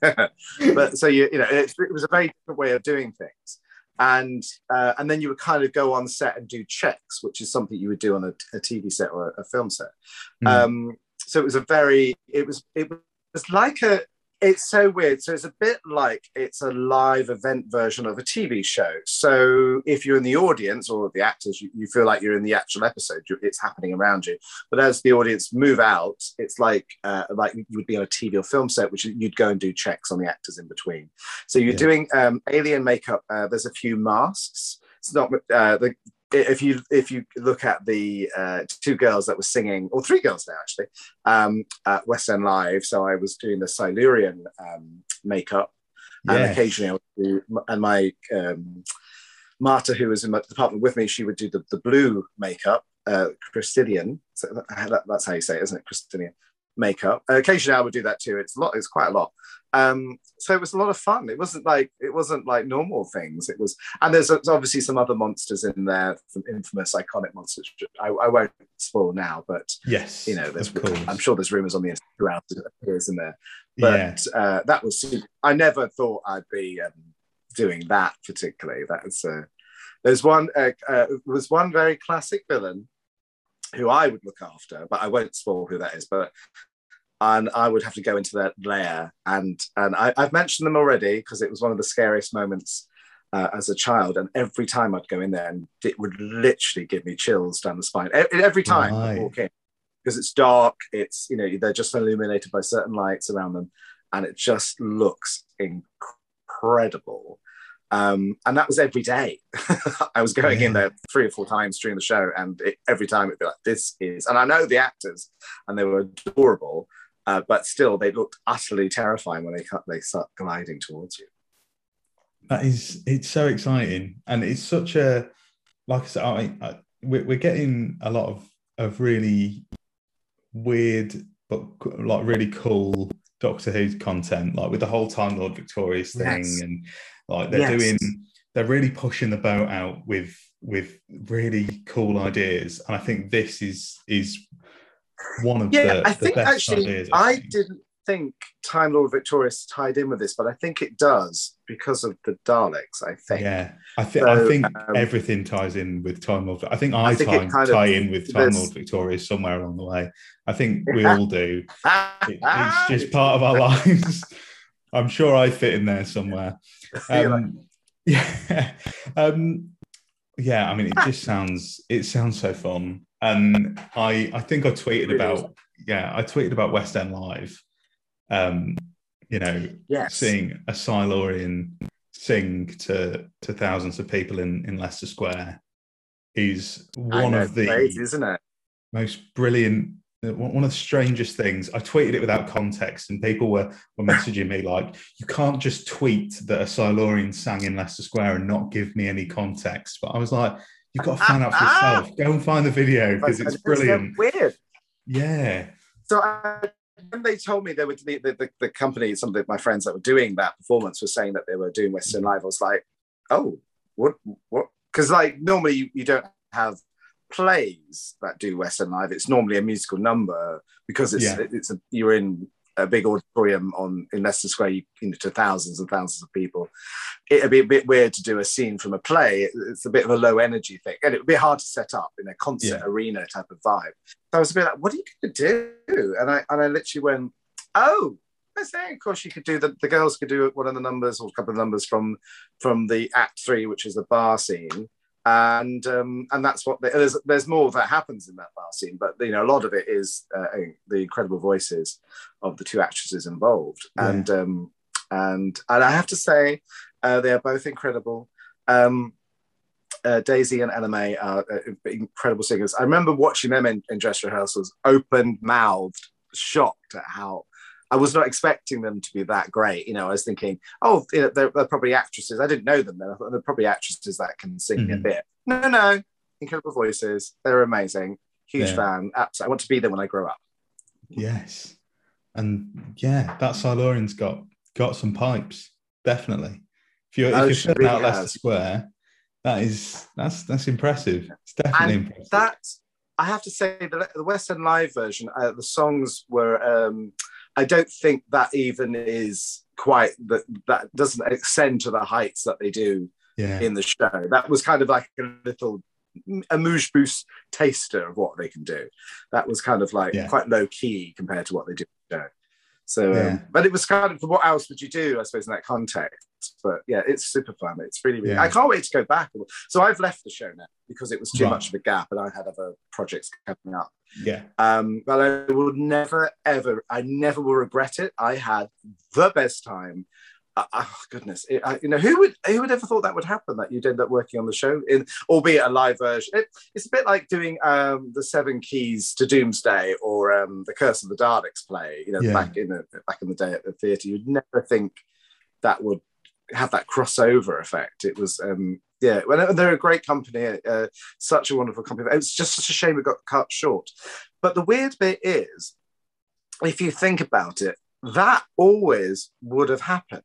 *laughs* but so you you know it, it was a very different way of doing things and uh, and then you would kind of go on set and do checks which is something you would do on a, a tv set or a, a film set Mm. um so it was a very it was it was like a it's so weird. So it's a bit like it's a live event version of a tv show. So if you're in the audience or the actors you, you feel like you're in the actual episode you it's happening around you. But as the audience move out it's like uh, like you would be on a tv or film set which you'd go and do checks on the actors in between. So you're Yeah. doing um, alien makeup uh, there's a few masks. It's not uh, the if you if you look at the uh, two girls that were singing, or three girls now actually, um, at West End Live. So I was doing the Silurian um, makeup, and occasionally I would do, and my um, Marta, who was in my department with me, she would do the, the blue makeup, uh, Christinian. So that, that's how you say it, isn't it? Christinian makeup. Uh, occasionally I would do that too. It's a lot. It's quite a lot. Um, so it was a lot of fun. It wasn't like it wasn't like normal things. It was, and there's, obviously some other monsters in there, some infamous, iconic monsters. I, I won't spoil now, but yes, you know, there's. I'm sure there's rumors on the internet throughout it appears in there. But yeah. uh, that was, I never thought I'd be um, doing that particularly. That's uh, there's one uh, uh, was one very classic villain who I would look after, but I won't spoil who that is. But and I would have to go into that lair, and and I, I've mentioned them already because it was one of the scariest moments uh, as a child. And every time I'd go in there, and it would literally give me chills down the spine. E- Every time I walk in, because it's dark, it's you know they're just illuminated by certain lights around them, and it just looks incredible. Um, and that was every day. *laughs* I was going in there three or four times during the show, and it, every time it'd be like, "This is." And I know the actors, and they were adorable, uh, but still, they looked utterly terrifying when they cut, they start gliding towards you. That is, it's so exciting, and it's such a, like I said, I, I we're, we're getting a lot of of really weird but like really cool Doctor Who content, like with the whole Time Lord Victorious thing, Yes. and like they're Yes. doing, they're really pushing the boat out with with really cool ideas, and I think this is is one of Yeah, the, I think actually, ideas. I didn't think Time Lord Victorious tied in with this, but I think it does because of the Daleks. I think. Yeah, I think So, I think um, everything ties in with Time Lord. I think I, I think tie, kind of- tie in with Time Lord Victoria somewhere along the way. I think we all do. It- it's just *laughs* part of our lives. I'm sure I fit in there somewhere. *laughs* Um, *laughs* yeah, um, yeah. I mean, it just sounds it sounds so fun, and I I think I tweeted about yeah I tweeted about West End Live. Um, you know, yes. seeing a Silurian sing to to thousands of people in in Leicester Square is one know, of the crazy, isn't it? most brilliant one one of the strangest things i tweeted it without context and people were were messaging me like you can't just tweet that a silurian sang in leicester square and not give me any context but i was like you've got to ah, find out for ah. yourself go and find the video because it's It's so brilliant Weird. yeah So I, when they told me they were the, the, the, the company, some of my friends that were doing that performance were saying that they were doing West End Live, I was like, oh, what, what? Because like normally you, you don't have plays that do West End Live. It's normally a musical number because it's Yeah. it's a, you're in a big auditorium on in Leicester Square, you, you know, to thousands and thousands of people. It'd be a bit weird to do a scene from a play. It's a bit of a low energy thing, and it would be hard to set up in a concert Yeah. arena type of vibe. So I was a bit like, what are you going to do? And I and I literally went, oh, I say, of course, you could do the the girls could do one of the numbers or a couple of numbers from from the Act Three, which is the bar scene. And um, and that's what the, there's there's more that happens in that bar scene, but you know a lot of it is uh, the incredible voices of the two actresses involved, Yeah. and um, and and I have to say uh, they are both incredible. Um, uh, Daisy and Ella May are uh, incredible singers. I remember watching them in, in dress rehearsals, open mouthed, shocked at how I was not expecting them to be that great. You know, I was thinking, oh, you know, they're, they're probably actresses. I didn't know them. They're, they're probably actresses that can sing a Mhm. bit. No, no, incredible voices. They're amazing. Huge Yeah. fan. Absolutely. I want to be there when I grow up. yes and yeah that silurian's got got some pipes definitely if you're Oh, if you're really out leicester square that is that's that's impressive it's definitely And impressive that I have to say the, the West End Live version, uh, the songs were. Um, I don't think that even is quite that that doesn't extend to the heights that they do yeah in the show. That was kind of like a little amuse-bouche taster of what they can do. That was kind of like Yeah. quite low key compared to what they do in the show. So, Yeah. um, but it was kind of what else would you do? I suppose in that context. But yeah, it's super fun. It's really, really. Yeah. I can't wait to go back. So I've left the show now because it was too Right. much of a gap, and I had other projects coming up. yeah Um, but I will never, ever, I never will regret it. I had the best time. Oh goodness, it, I, you know who would who would ever thought that would happen? That you'd end up working on the show, in albeit a live version. It, it's a bit like doing um, the Seven Keys to Doomsday or um, the Curse of the Daleks play. You know, Yeah. back in the back in the day at the theatre, you'd never think that would have that crossover effect. It was, um, yeah, well, they're a great company, uh, such a wonderful company. It's just such a shame it got cut short. But the weird bit is, if you think about it, that always would have happened.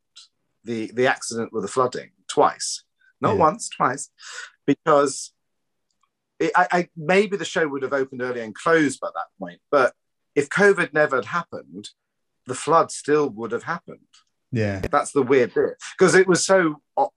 The the accident with the flooding twice, not Yeah. once, twice, because it, I, I maybe the show would have opened early and closed by that point. But if COVID never had happened, the flood still would have happened. yeah That's the weird bit because it was so. uh,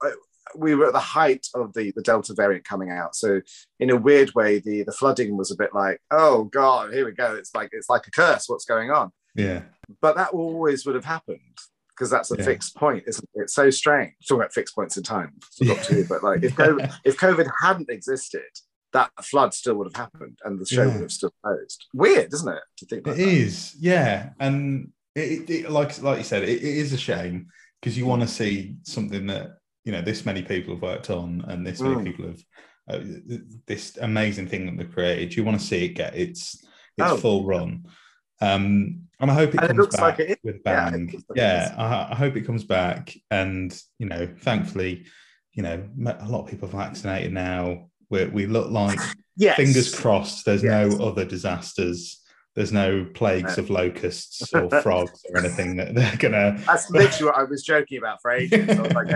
We were at the height of the, the Delta variant coming out, so in a weird way, the the flooding was a bit like, oh god, here we go. It's like it's like a curse. What's going on? yeah But that always would have happened because that's a Yeah. fixed point, isn't it? It's so strange. Talking about fixed points in time, Yeah. to, but like if COVID, *laughs* if COVID hadn't existed, that flood still would have happened, and the show Yeah. would have still closed. Weird, isn't it? To think like It that. is, yeah, and it, it, it- like like you said, it, it is a shame because you want to see something that you know this many people have worked on, and this many Mm. people have uh, this amazing thing that they've created. You want to see it get its its Oh. full run, um, and I hope it And it comes looks back like it is. with a Yeah, bang. looks like it Yeah. I, I hope it comes back, and you know, thankfully, you know, a lot of people are vaccinated now. We we look like *laughs* Yes. fingers crossed there's Yes. no other disasters there's no plagues of locusts *laughs* or frogs or anything that they're gonna *laughs* That's literally what I was joking about for ages. Like,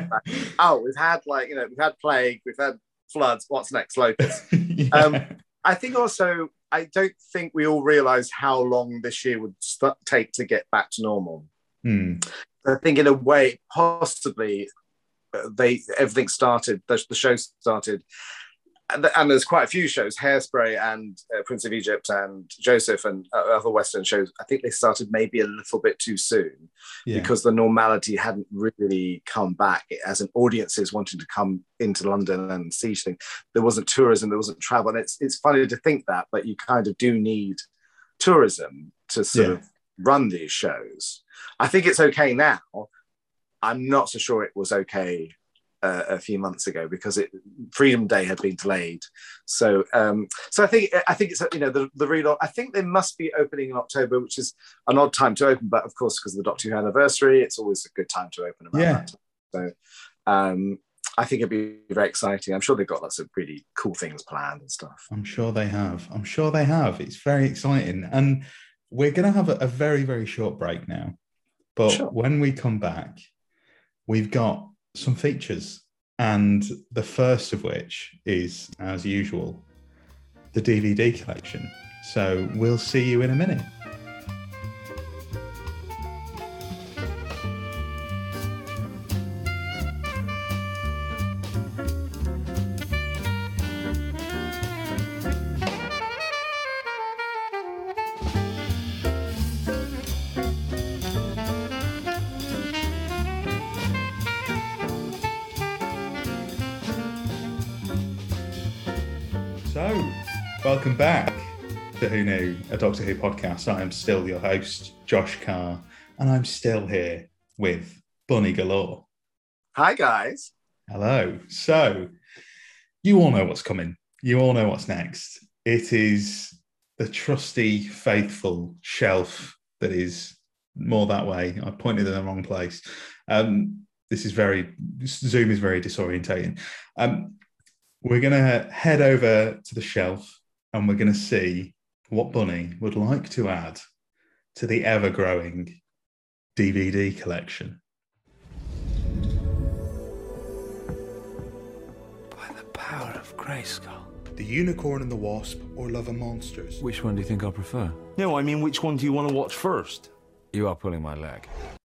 oh, we've had like you know we've had plague, we've had floods. What's next? Locusts. Yeah. Um, I think also I don't think we all realise how long this year would st- take to get back to normal. Hmm. I think in a way, possibly uh, they everything started. The, the show started and, there's quite a few shows hairspray and uh, prince of egypt and joseph and uh, other West End shows. I think they started maybe a little bit too soon yeah. because the normality hadn't really come back as an audiences wanting to come into london and see things. There wasn't tourism there wasn't travel. And it's it's funny to think that but you kind of do need tourism to sort yeah. of run these shows. I think it's okay now. I'm not so sure it was okay uh, a few months ago because it Freedom Day had been delayed. So um, so I think I think it's you know the the real I think they must be opening in October, which is an odd time to open, but of course because of the Doctor Who anniversary, it's always a good time to open. Around yeah. So um, I think it'd be very exciting. I'm sure they've got lots of really cool things planned and stuff. I'm sure they have. I'm sure they have. It's very exciting, and we're going to have a, a very very short break now. But sure. when we come back, we've got some features. And the first of which is, as usual, the DVD collection. So we'll see you in a minute. Doctor Who podcast. I am still your host, Josh Carr, and I'm still here with Bunny Galore. Hi, guys. Hello. So, you all know what's coming. You all know what's next. It is the trusty, faithful shelf that is more that way. I pointed in the wrong place. Um, this is very, Zoom is very disorientating. Um, we're going to head over to the shelf and we're going to see what Bunny would like to add to the ever growing DVD collection. By the power of Grayskull. The Unicorn and the Wasp or Love and Monsters? Which one do you think I'll prefer? No, I mean, which one do you want to watch first? You are pulling my leg.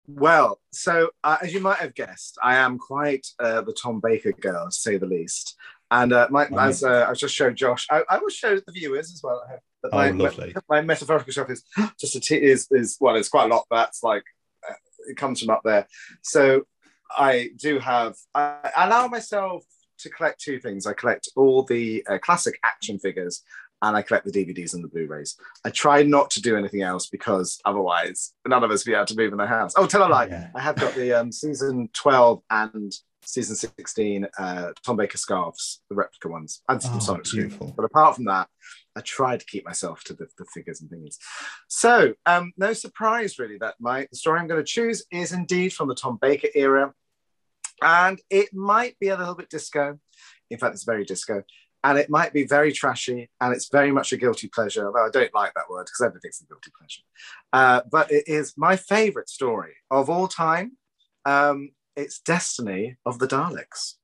Well, so uh, as you might have guessed, I am quite uh, the Tom Baker girl, to say the least. And uh, my, as uh, I just showed Josh, I, I will show the viewers as well. But oh, my, lovely. My, my metaphorical stuff is *gasps* just a t- is is well, it's quite a lot. That's like uh, it comes from up there. So I do have. I allow myself to collect two things. I collect all the uh, classic action figures, and I collect the DVDs and the Blu-rays. I try not to do anything else because otherwise none of us be able to move in the house. Oh, tell a lie! Yeah. I have got the um, season twelve and season 16 uh, Tom Baker scarves, the replica ones, and some oh, Sonic. But apart from that, I tried to keep myself to the, the figures and things. So, um, no surprise really that my the story I'm going to choose is indeed from the Tom Baker era, and it might be a little bit disco. In fact, it's very disco. And it might be very trashy, and it's very much a guilty pleasure. Although I don't like that word because everything's a guilty pleasure. Uh, but it is my favorite story of all time. Um, it's Destiny of the Daleks.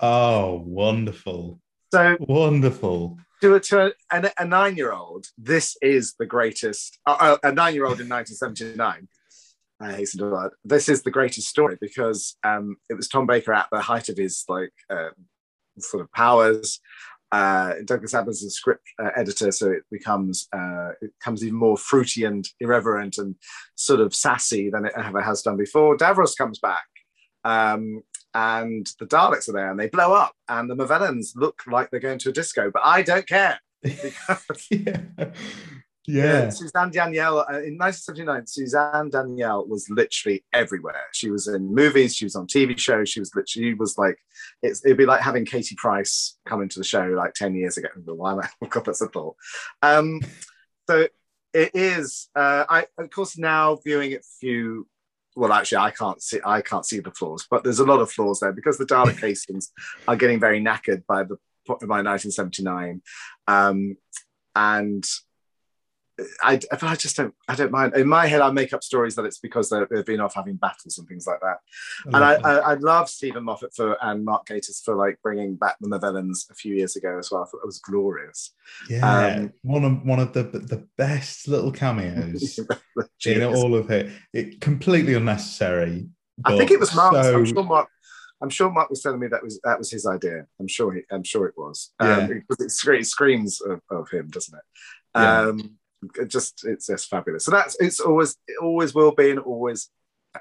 Oh, wonderful! So wonderful. To a, to a, a nine-year-old, this is the greatest. Uh, uh a nine-year-old in 1979. I hasten to add, this is the greatest story because um, it was Tom Baker at the height of his like uh, sort of powers. Uh, Douglas Adams is a script uh, editor, so it becomes uh, it becomes even more fruity and irreverent and sort of sassy than it ever has done before. Davros comes back, um, and the Daleks are there, and they blow up, and the Movellans look like they're going to a disco, but I don't care because *laughs* yeah. Yeah. yeah. Suzanne Danielle, uh, in 1979, Suzanne Danielle was literally everywhere. She was in movies, she was on TV shows, she was literally, was like, it's, it'd be like having Katie Price come into the show like 10 years ago. *laughs* Why am I, oh *laughs* God, that's a thought. Um, so it is, uh, I, of course, now viewing it through, well, actually, I can't see, I can't see the flaws, but there's a lot of flaws there because the Dalek *laughs* casings are getting very knackered by the, by 1979. Um, and I, I just don't I don't mind. In my head, I make up stories that it's because they've been off having battles and things like that. I and I, I, I, love Steven Moffat for and Mark Gatiss for like bringing back the Movellans a few years ago as well. I thought it was glorious. Yeah, um, one of one of the the best little cameos *laughs* in all of it. It completely unnecessary. I think it was Mark. So... I'm sure Mark I'm sure Mark was telling me that was that was his idea. I'm sure he, I'm sure it was. Yeah. Um, because it, it screams of, of him, doesn't it? Yeah. Um, it just it's just fabulous. So that's it's always it always will be and always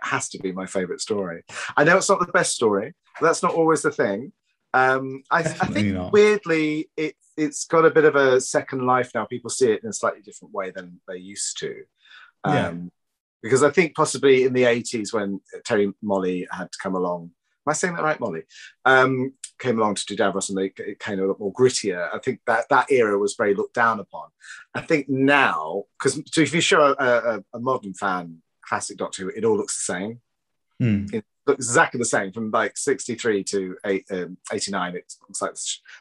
has to be my favorite story. I know it's not the best story, but that's not always the thing. Um, I, I think not. weirdly it it's got a bit of a second life now. People see it in a slightly different way than they used to. Um, Yeah. Because I think possibly in the 80s when Terry Molloy had come along, I saying that right, Molloy? Um, came along to do Davros and they it came a lot more grittier. I think that that era was very looked down upon. I think now, because so if you show a, a, a modern fan classic Doctor Who, it all looks the same Hmm. it looks exactly the same from like 63 to eight, um, 89 it looks like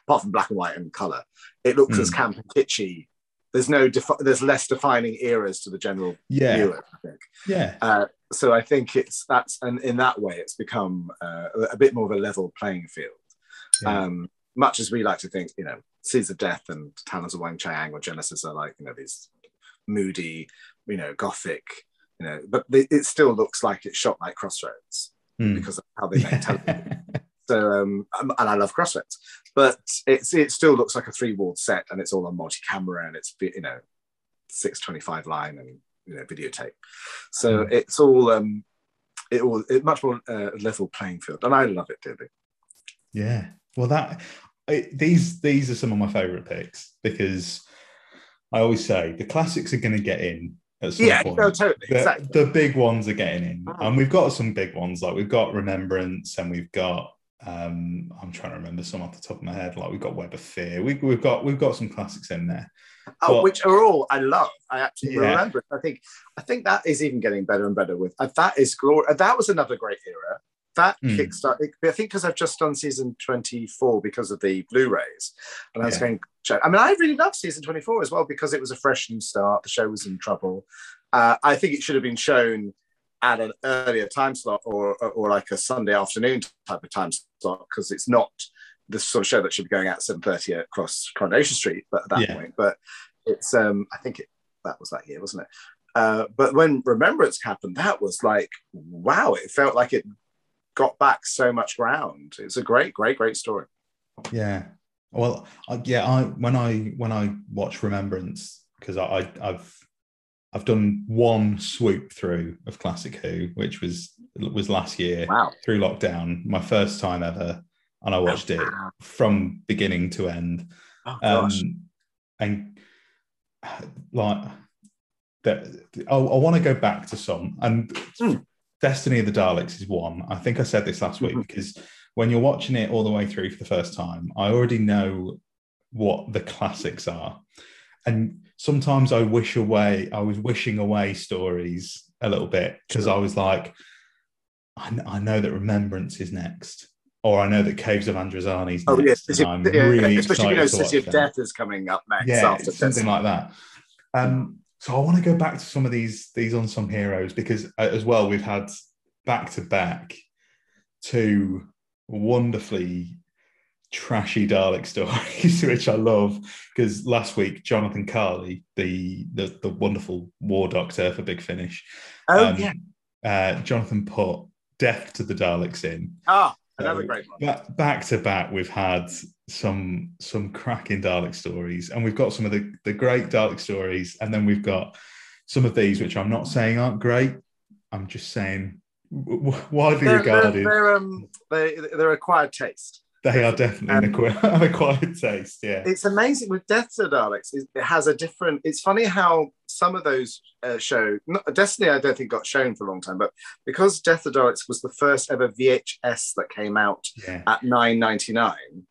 apart from black and white and color it looks Mm. as camp and kitschy there's no defi- there's less defining eras to the general Yeah. viewer i think Yeah. uh, so i think it's that's and in that way it's become uh, a- bit more of a level playing field Yeah. um much as we like to think you know seeds of death and talons of weng-chiang or genesis are like you know these moody you know gothic you know but it it still looks like it's shot like crossroads Hmm. because of how they make television. *laughs* Um, and I love CrossFit, but it's it still looks like a three walled set, and it's all on multi camera, and it's you know six twenty five line and you know videotape. So Mm. it's all um, it all it much more uh, level playing field, and I love it dearly. Yeah. Well, that I, these these are some of my favorite picks because I always say the classics are going to get in at some Yeah, point. no, totally, The, exactly. the big ones are getting in, Mm. and we've got some big ones like we've got Remembrance, and we've got um, I'm trying to remember some off the top of my head. Like we've got Web of Fear. We, we've got we've got some classics in there. Oh, But- which are all I love. I absolutely Yeah. remember. I think I think that is even getting better and better. With uh, that is glory. That was another great era. That Mm. kickstart. I think because I've just done season twenty four because of the Blu-rays, and I was Yeah. going. I mean, I really loved season twenty four as well because it was a fresh new start. The show was in trouble. Uh, I think it should have been shown at an earlier time slot or or like a Sunday afternoon type of time slot because it's not the sort of show that should be going out at seven thirty across Coronation Street. But at that Yeah. point, but it's um I think it that was that year, wasn't it? Uh, but when Remembrance happened, that was like wow! It felt like it got back so much ground. It's a great, great, great story. Yeah. Well, I, yeah. I when I when I watch Remembrance because I, I I've I've done one swoop through of Classic Who, which was was last year Wow. through lockdown, my first time ever, and I watched it from beginning to end. Oh Um, and like that, I, I want to go back to some, and Hmm. Destiny of the Daleks is one. I think I said this last week Mhm. because when you're watching it all the way through for the first time, I already know what the classics are, and sometimes I wish away. I was wishing away stories a little bit because Sure. I was like, I, I know that Remembrance is next. Or I know that Caves of Androzani is next. Oh yes, I'm yeah, really especially if you know City of Death is coming up next. yeah, something like that. Um, so I want to go back to some of these these unsung heroes because uh, as well we've had back to back two wonderfully trashy Dalek *laughs* stories, which I love. Because last week Jonathon Carley, the, the the wonderful War Doctor for Big Finish, Oh um, yeah. uh, Jonathon put Death to the Daleks in. Ah, another So, great one. Back, back to back, we've had some some cracking Dalek stories, and we've got some of the, the great Dalek stories, and then we've got some of these which I'm not saying aren't great. I'm just saying w- w- widely They're, they're, regarded. they're, um, they, they're acquired taste. They are definitely an acqui- *laughs* an acquired taste. Yeah, It's amazing with Death to the Daleks. It has a different. It's funny how some of those uh, show not, Destiny. I don't think got shown for a long time, but because Death to the Daleks was the first ever VHS that came out yeah. at nine ninety nine,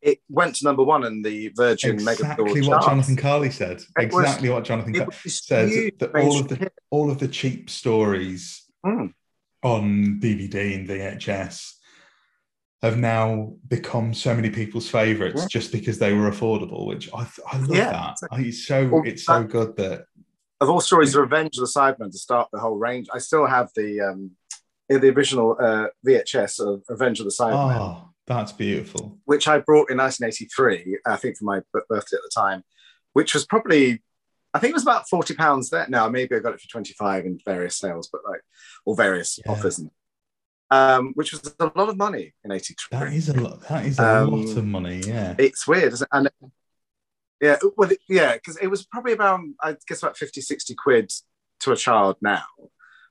it went to number one in the Virgin Exactly what. Jonathon Carley said. It was- Exactly what Jonathon said. That all of the all of the cheap stories Mm. on DVD and VHS have now become so many people's favorites Yeah. just because they were affordable, which I, I love Yeah, that. exactly. It's so Well, it's so that- good that of all stories, Revenge of the Cybermen to start the whole range. I still have the um, the original uh, VHS of Revenge of the Cybermen. oh, that's beautiful. which I brought in 1983, I think for my birthday at the time, which was probably, I think it was about 40 pounds there. Now, maybe I got it for 25 in various sales, but like, or various Yeah. offers. And um, which was a lot of money in '83. That is a lot. That is a Um, lot of money. Yeah. It's weird, isn't it? And yeah, well, it- yeah, because it was probably about, I guess, about 50, 60 quid to a child now,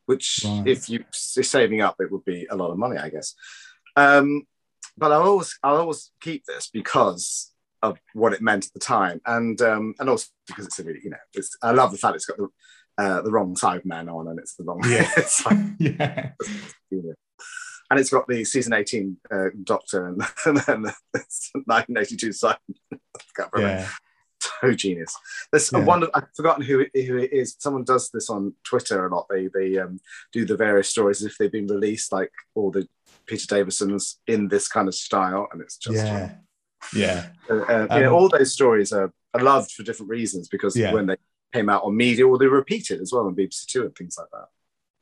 which Right. if you- you're saving up, it would be a lot of money, I guess. Um, but I'll always, I'll always keep this because of what it meant at the time, and um, and also because it's a really, you know, it's, I love the fact it's got the uh, the wrong Cyberman on, and it's the wrong, Yeah. *laughs* it's like, *laughs* yeah. *laughs* you know. And it's got the season 18 uh, Doctor and, *laughs* and then the 1982 Simon. I can't remember Yeah. so genius. There's a Yeah. one I've forgotten who it, who it is. Someone does this on Twitter a lot. They they um, do the various stories as if they've been released, like all the Peter Davisons in this kind of style, and it's just Yeah. Yeah. uh, uh, you Um, know, all those stories are, are loved for different reasons because Yeah. when they came out on media or they repeated as well on BBC Two and things like that.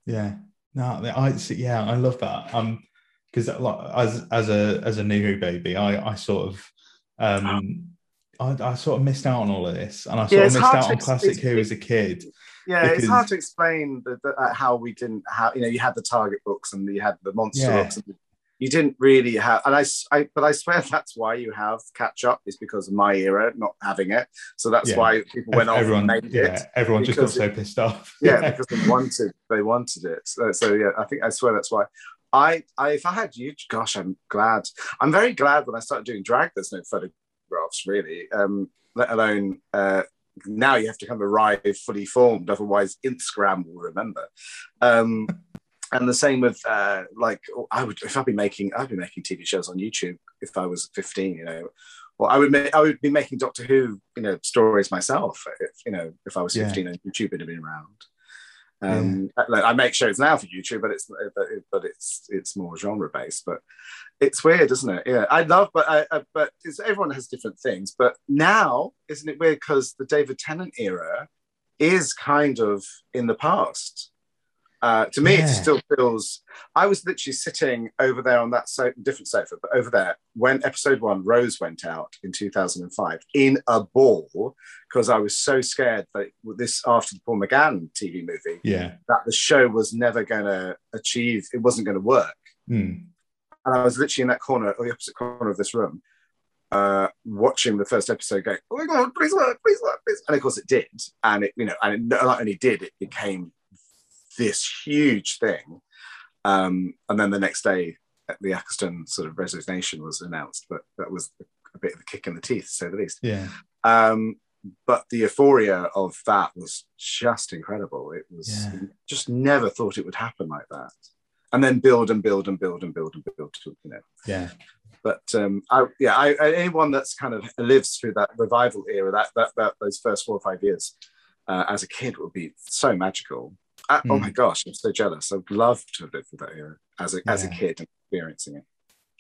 Yeah. No, I see, yeah, I love that. Um, because like as as a as a new Who baby, I I sort of um I, I sort of missed out on all of this, and I sort Yeah, of missed out on classic Who as a kid. Yeah, it's hard to explain the, the, uh, how we didn't have. You know, you had the Target books and you had the monster Yeah. books. And you didn't really have, and I, I but I swear *laughs* that's why you have catch up is because of my era not having it. So that's Yeah. why people went off everyone, and made yeah, it. everyone just got so pissed off. Yeah, *laughs* because they wanted, they wanted it. So, so yeah, I think I swear that's why. I, I, if I had you, gosh, I'm glad. I'm very glad when I started doing drag. There's no photographs really, um, let alone uh, now you have to come arrive fully formed. Otherwise, Instagram will remember. Um, and the same with uh, like I would if I'd be making I'd be making TV shows on YouTube if I was 15, you know. Well, I would make, I would be making Doctor Who, you know, stories myself. If you know, if I was Yeah. 15 and YouTube had been around. Um, like, I make shows now for YouTube, but it's but, it, but it's it's more genre based. But it's weird, isn't it? Yeah, I love, but I, I but it's, everyone has different things. But now, isn't it weird because the David Tennant era is kind of in the past. Uh, to me, Yeah. it still feels. I was literally sitting over there on that so, different sofa, but over there when episode one Rose went out in 2005 in a ball because I was so scared that this after the Paul McGann TV movie Yeah. that the show was never going to achieve. It wasn't going to work Hmm. and I was literally in that corner, or the opposite corner of this room, uh, watching the first episode, going, "Oh my god, please work, please work, please!" And of course, it did, and it, you know, and it not only did, it became this huge thing. Um, and then the next day, the Eccleston sort of resignation was announced, but that was a bit of a kick in the teeth, to say the least. Yeah. Um, but the euphoria of that was just incredible. It was Yeah. just never thought it would happen like that. And then build and build and build and build and build you know. Yeah. But um, I, yeah, I, I- anyone that's kind of lives through that revival era, that that, that those first four or five years uh, as a kid would be so magical. Oh Mm. my gosh, I'm so jealous. I'd love to have lived through that era as a as a kid and experiencing it.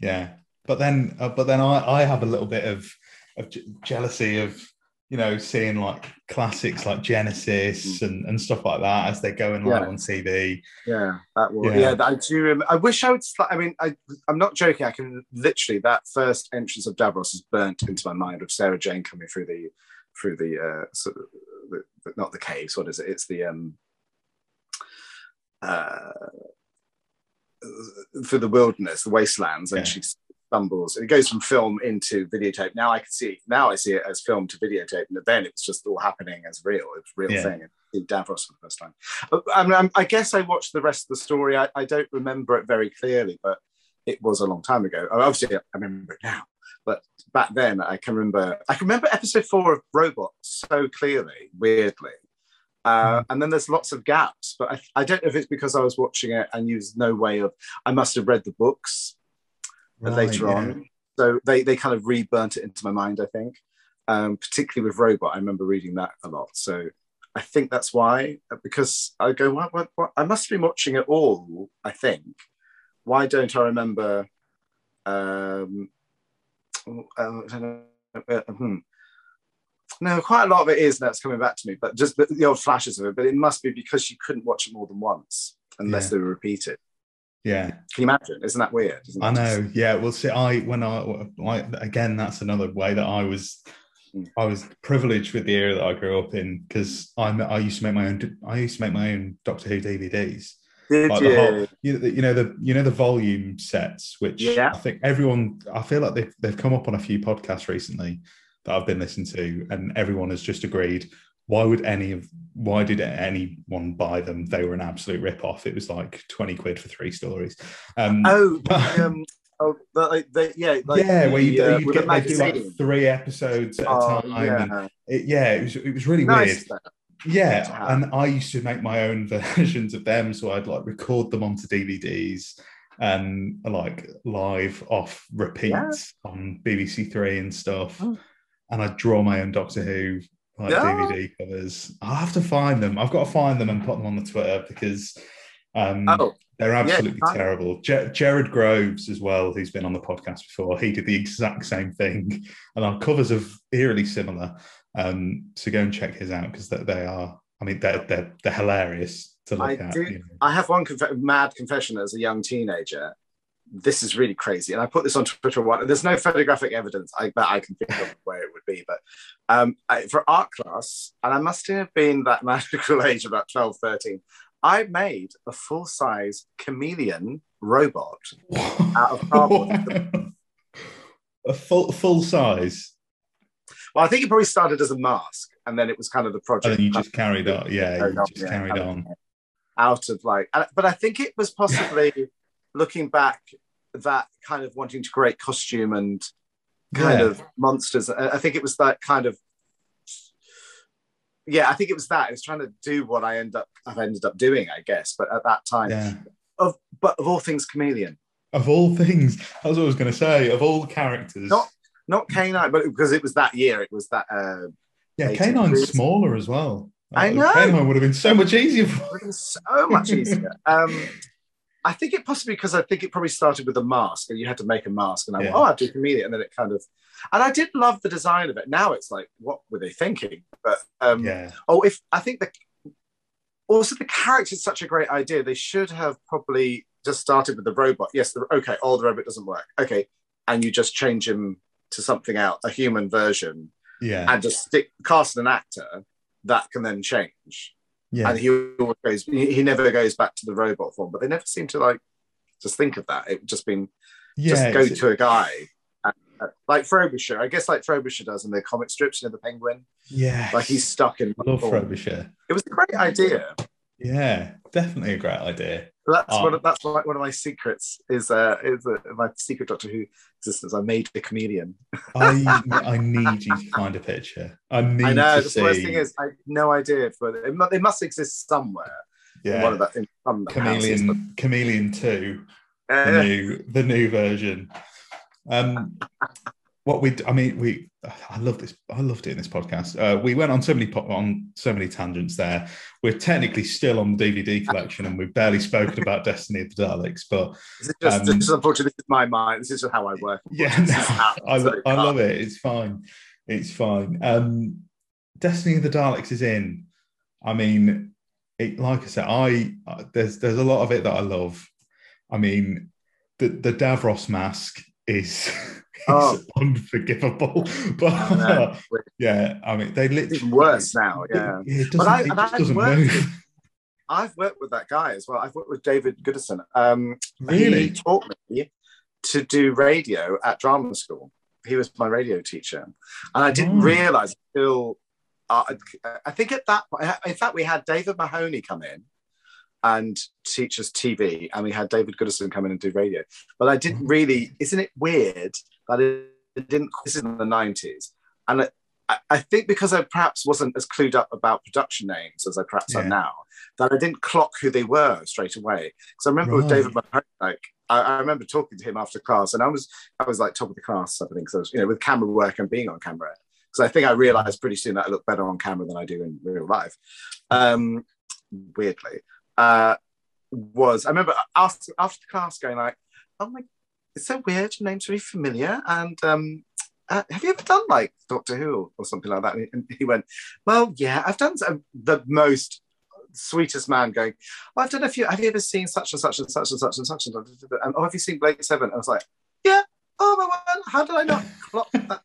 Yeah, but then, uh, but then I, I have a little bit of of je- jealousy of you know seeing like classics like Genesis and, and stuff like that as they're going live Yeah. on TV. Yeah, that will. Yeah. Yeah, I do. rem- I wish I would. I mean, I, I'm not joking. I can literally that first entrance of Davros is burnt into my mind of Sarah Jane coming through the through the uh, sort of the, not the caves. What is it? It's the um uh through the wilderness, the wastelands, and Yeah. she stumbles. It goes from film into videotape. Now I can see. Now I see it as film to videotape, and then it was just all happening as real. It's a real Yeah. thing. In Davros for the first time. I, mean, I'm- guess I watched the rest of the story. I, I don't remember it very clearly, but it was a long time ago. Uh, Obviously, I remember it now, but back then I can remember. I can remember episode four of Robot so clearly, weirdly. Uh, and then there's lots of gaps, but I, I don't know if it's because I was watching it and used no way of. I must have read the books later Right, on, so they they kind of reburnt it into my mind. I think, um, particularly with Robot, I remember reading that a lot. So I think that's why, uh, because I go, what, what, what? I must have been watching it all. I think. Why don't I remember? Um, uh, I don't know, uh, hmm. No, quite a lot of it is that's coming back to me, but just the, the old flashes of it. But it must be because you couldn't watch it more than once unless Yeah. they were repeated. Yeah, Can you imagine? Isn't that weird? Isn't I that just- know. Yeah, well, see, I when I, I again, that's another way that I was. Mm. I was privileged with the era that I grew up in because I I used to make my own I used to make my own Doctor Who DVDs. Did Like you? the whole, you, you know the you know the volume sets, which Yeah. I think everyone. I feel like they've they've come up on a few podcasts recently that I've been listening to, and everyone has just agreed. Why would any of why did anyone buy them? They were an absolute rip off. It was like twenty quid for three stories. Um, Oh, *laughs* um, oh, like, yeah, like yeah, where you uh, you with get they do like three episodes at Oh, a time. yeah. it, yeah, it was it was really nice. weird. though. Yeah, and I used to make my own *laughs* versions of them, so I'd like record them onto DVDs and like live off repeats on BBC Three and stuff. Oh. And I'd draw my own Doctor Who like Yeah. DVD covers. I'll have to find them. I've got to find them and put them on the Twitter because um, Oh, they're absolutely fine. terrible. Jared Groves as well, who's been on the podcast before, he did the exact same thing, *laughs* and our covers are eerily similar. Um, so go and check his out because they, they are. I mean, they're they're, they're hilarious to look I at. do- you know. I have one conf- mad confession as a young teenager. This is really crazy, and I put this on Twitter. One, there's no photographic evidence I, that I can think of where it would be, but um, I, for art class, and I must have been that *laughs* magical age, about 12, 13, I made a full size chameleon robot out of cardboard. *laughs* a full full size, Well, I think it probably started as a mask, and then it was kind of the project. and then you just carried on. Yeah, you just yeah, carried carried on. out of like but i think it was possibly looking back that kind of wanting to create costume and kind Yeah. of monsters i I think it was that kind of yeah i think it was that it was trying to do what i end up i've ended up doing i guess but at that time Yeah. of but of all things chameleon Of all things, that's what I was always going to say. Of all characters, Not- not k9 but because it was that year it was that uh yeah, 18 K9's degrees. smaller as well. I Uh, know. K9 would have been so much easier. For... It would have been so much easier. *laughs* Um, I think it possibly because I think it probably started with a mask, and you had to make a mask, and I went, Yeah. oh, I'll do chameleon, and then it kind of, and I did love the design of it. Now it's like, what were they thinking? But um, Yeah, oh, if I think the also the character is such a great idea, they should have probably just started with the robot. Yes, the, okay, oh, the robot doesn't work. Okay, and you just change him to something else, a human version, yeah, and just stick cast an actor that can then change yeah. and he always goes he, he never goes back to the robot form but they never seem to like just think of that it just been yeah, just go to a guy and, uh, like Frobisher I guess like Frobisher does in the comic strips you know the penguin yeah. like he's stuck in I love form. Frobisher. it was a great idea Yeah, definitely a great idea. that's Oh. one of, that's like one of my secrets is uh is uh, my secret Doctor Who existence I made a chameleon I I need you to find a picture. I need I know to the worst see. thing is I have no idea but it, they must exist somewhere yeah, one of that in some houses, but- Chameleon, Chameleon Two, Uh, the new the new version. Um, what we I mean we I love this I love doing this podcast. Uh, we went on so many po- on so many tangents there. We're technically still on the DVD collection and we've barely spoken about Destiny of the Daleks, but This is just, Um, this is unfortunately this is my mind. This is how I work. *laughs* yeah, no, I, so I love it. It's fine. It's fine. Um, Destiny of the Daleks is in. I mean, it, like I said, I uh, there's there's a lot of it that I love. I mean, the the Davros mask is *laughs* Oh. unforgivable, *laughs* but know. *laughs* yeah, I mean, they literally even worse now. Yeah, It, it But doesn't, I- it I've doesn't worked move. with- I've worked with that guy as well. I've worked with David Gooderson. Um, Really? He taught me to do radio at drama school. He was my radio teacher, and I didn't Oh. realize until uh, I think at that point. In fact, we had David Maloney come in and teach us TV, and we had David Gooderson come in and do radio. But I didn't Oh. really. Isn't it weird that it, didn't? This is in the nineties, and I, I think because I perhaps wasn't as clued up about production names as I perhaps Yeah. am now, that I didn't clock who they were straight away. Because I remember with David Maloney, like I, I remember talking to him after class, and I was I was like top of the class, I think, because you know with camera work and being on camera. Because I think I realized pretty soon that I look better on camera than I do in real life. Um, weirdly, uh, was I remember after after the class going like, oh my, it's so weird. Your name's really familiar, and um, uh, have you ever done like Doctor Who or something like that? And he went, well, yeah, I've done some, the most sweetest man going, oh, I've done a few. Have you ever seen such and such and such and such and such and such? And oh, have you seen Blake Seven? I was like, yeah. Oh my word! How did I not clock *laughs* that?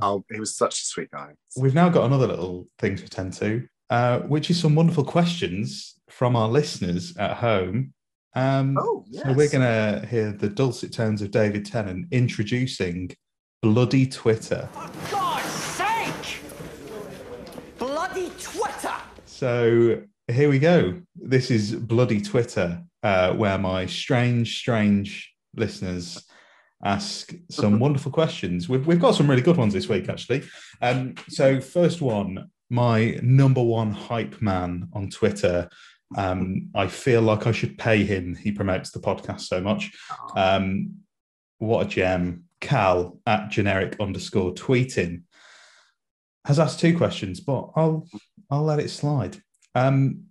Oh, he was such a sweet guy. We've now got another little thing to attend to. uh, which is some wonderful questions from our listeners at home. Um, Oh, So we're going to hear the dulcet tones of David Tennant introducing Bloody Twitter. God's sake! Bloody Twitter! So here we go. This is Bloody Twitter, uh, where my strange, strange listeners ask some *laughs* wonderful questions. We've, we've got some really good ones this week, actually. Um, so, first one, my number one hype man on Twitter. Um, I feel like I should pay him. He promotes the podcast so much. Um, what a gem. Cal at generic underscore tweeting has asked two questions, but I'll I'll let it slide. Um,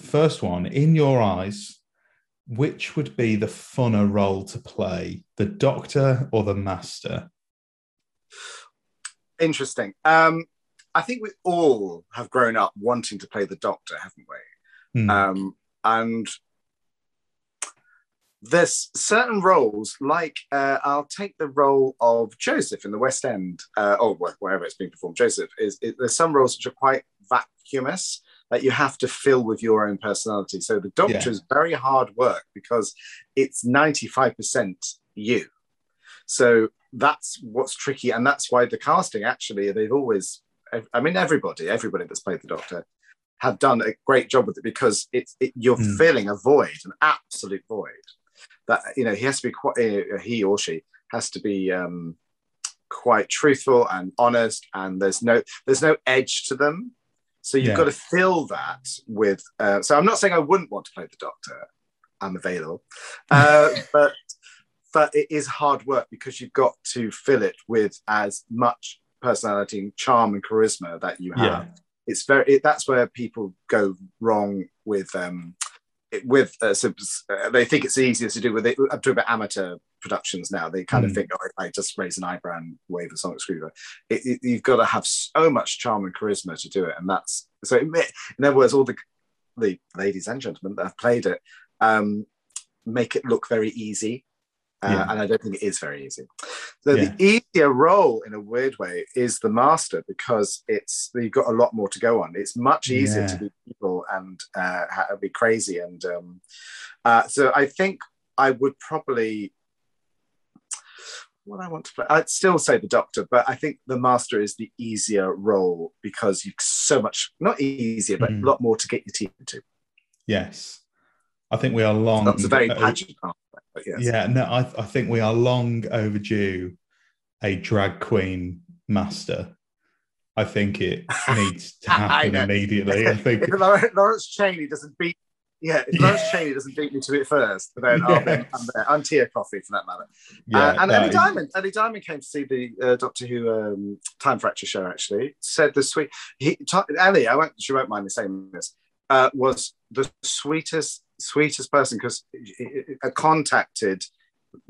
first one, in your eyes, which would be the funner role to play, the Doctor or the Master? Interesting. Um, I think we all have grown up wanting to play the Doctor, haven't we? Hmm. Um, and there's certain roles, like uh, I'll take the role of Joseph in the West End, uh, or wh- wherever it's being performed. Joseph is, is there's some roles which are quite vacuumous that you have to fill with your own personality. So the Doctor Yeah. is very hard work because it's 95% you. So that's what's tricky, and that's why the casting actually they've always, I mean, everybody, everybody that's played the Doctor have done a great job with it because it's it, you're Mm. filling a void, an absolute void. That you know he has to be quite uh, he or she has to be um, quite truthful and honest, and there's no there's no edge to them. So you've Yeah. got to fill that with. Uh, so I'm not saying I wouldn't want to play the Doctor. I'm available, uh, but but it is hard work because you've got to fill it with as much personality and charm and charisma that you have Yeah. It's very it, that's where people go wrong with um it, with uh, subs- uh, they think it's easier to do with it. I'm talking about amateur productions now. They kind of Mm. think oh, i just raise an eyebrow and wave a sonic screwdriver. It, it, you've got to have so much charm and charisma to do it and that's so it, in other words all the the ladies and gentlemen that have played it um make it look very easy uh, Yeah. and I don't think it is very easy. So Yeah. the easier role, in a weird way, is the master because it's you've got a lot more to go on. It's much easier Yeah. to be evil and uh, be crazy, and um, uh, so I think I would probably. What I want to play, I'd still say the Doctor, but I think the Master is the easier role because you've so much, not easier, but Mm. a lot more to get your teeth into. Yes. I think we are long. That's a very uh, pageant but yes. Yeah, no, I, I think we are long overdue a drag queen master. I think it *laughs* needs to happen immediately. I *laughs* think if Lawrence, Chaney doesn't beat, yeah, if Yeah. Lawrence Chaney doesn't beat me to it first, then I'll be, I'm there. I'm Tia Kofi for that matter. yeah, Uh, and Ellie is- Diamond, Ellie Diamond came to see the uh, Doctor Who um, Time Fracture show. Actually, said the sweet. He, t- Ellie, I won't. She won't mind me saying this. Uh, was the sweetest, sweetest person because I contacted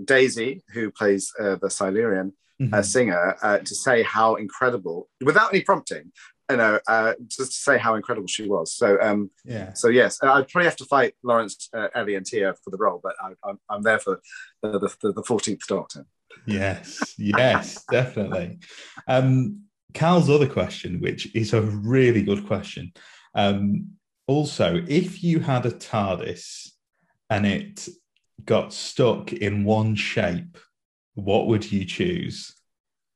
Daisy, who plays uh, the Silurian, Mhm. uh, singer uh, to say how incredible, without any prompting, you know, uh, just to say how incredible she was. So, um, yeah. so yes, uh, I'd probably have to fight Lawrence, uh, Ellie, and Tia for the role, but I, I'm, I'm there for the, 14th Doctor. Yes, yes, *laughs* definitely. Um, Cal's other question, which is a really good question. Um, also, if you had a TARDIS and it got stuck in one shape, what would you choose?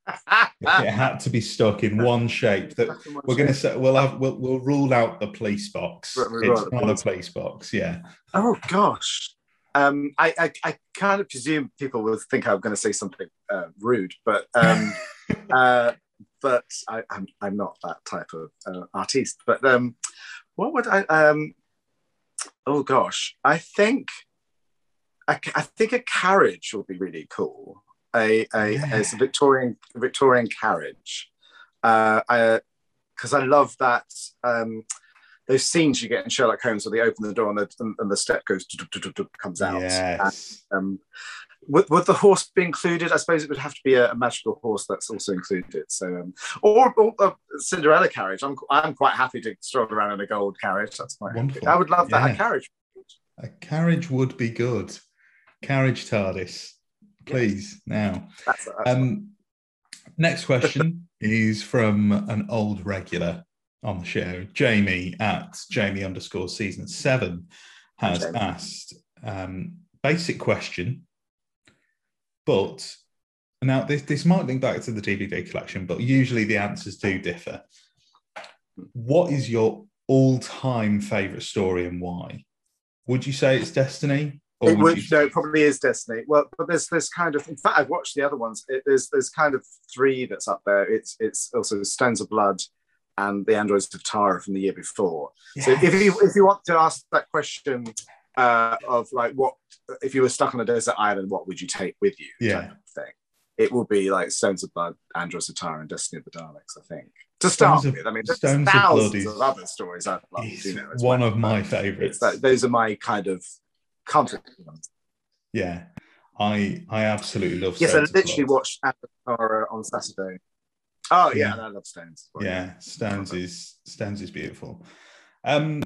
*laughs* It had to be stuck in one shape that we're going to say we'll have we'll, we'll rule out the police box. Right, right, It's right, not a police box. Yeah. Oh gosh. Um, I, I, I kind of presume people will think I'm going to say something uh, rude, but um, *laughs* uh, but I, I'm, I'm not that type of uh, artiste. But um, what would I? Um, oh gosh, I think I, I think a carriage would be really cool. A, a Yeah. a Victorian Victorian carriage. Uh, I because I love that. Um, those scenes you get in Sherlock Holmes where they open the door and the, and the step goes comes out. Yes. Um, would, would the horse be included? I suppose it would have to be a, a magical horse that's also included. So, um, or, or a Cinderella carriage. I'm I'm quite happy to stroll around in a gold carriage. That's quite happy. Wonderful. I would love that Yeah. a carriage. A carriage would be good. Carriage TARDIS, please now. That's, that's Um, next *laughs* question is from an old regular on the show, Jamie at Jamie underscore season seven, has Jamie. asked um, basic question, but now this this might link back to the DVD collection, but usually the answers do differ. What is your all-time favorite story and why? Would you say it's Destiny? Or It would would, you no, it probably is Destiny. Well, but there's there's kind of in fact I've watched the other ones. It, there's there's kind of three that's up there. It's it's also Stones of Blood and the Androids of Tara from the year before. So if you if you want to ask that question uh, of like what if you were stuck on a desert island, what would you take with you? Yeah. of thing. It will be like Stones of Blood, Androids of and Destiny of the Daleks. I think to start Stones with. I mean, there's Stones thousands Blood of, other stories I'd love. It's You know, one well. of my favorites. that, those are my kind of comfort ones. Yeah, I I absolutely love. Yes, I Stones of literally watched Avatar on Saturday. Oh yeah, Yeah. I love Stones. Well, Yeah, Stones is Stones is beautiful. Um,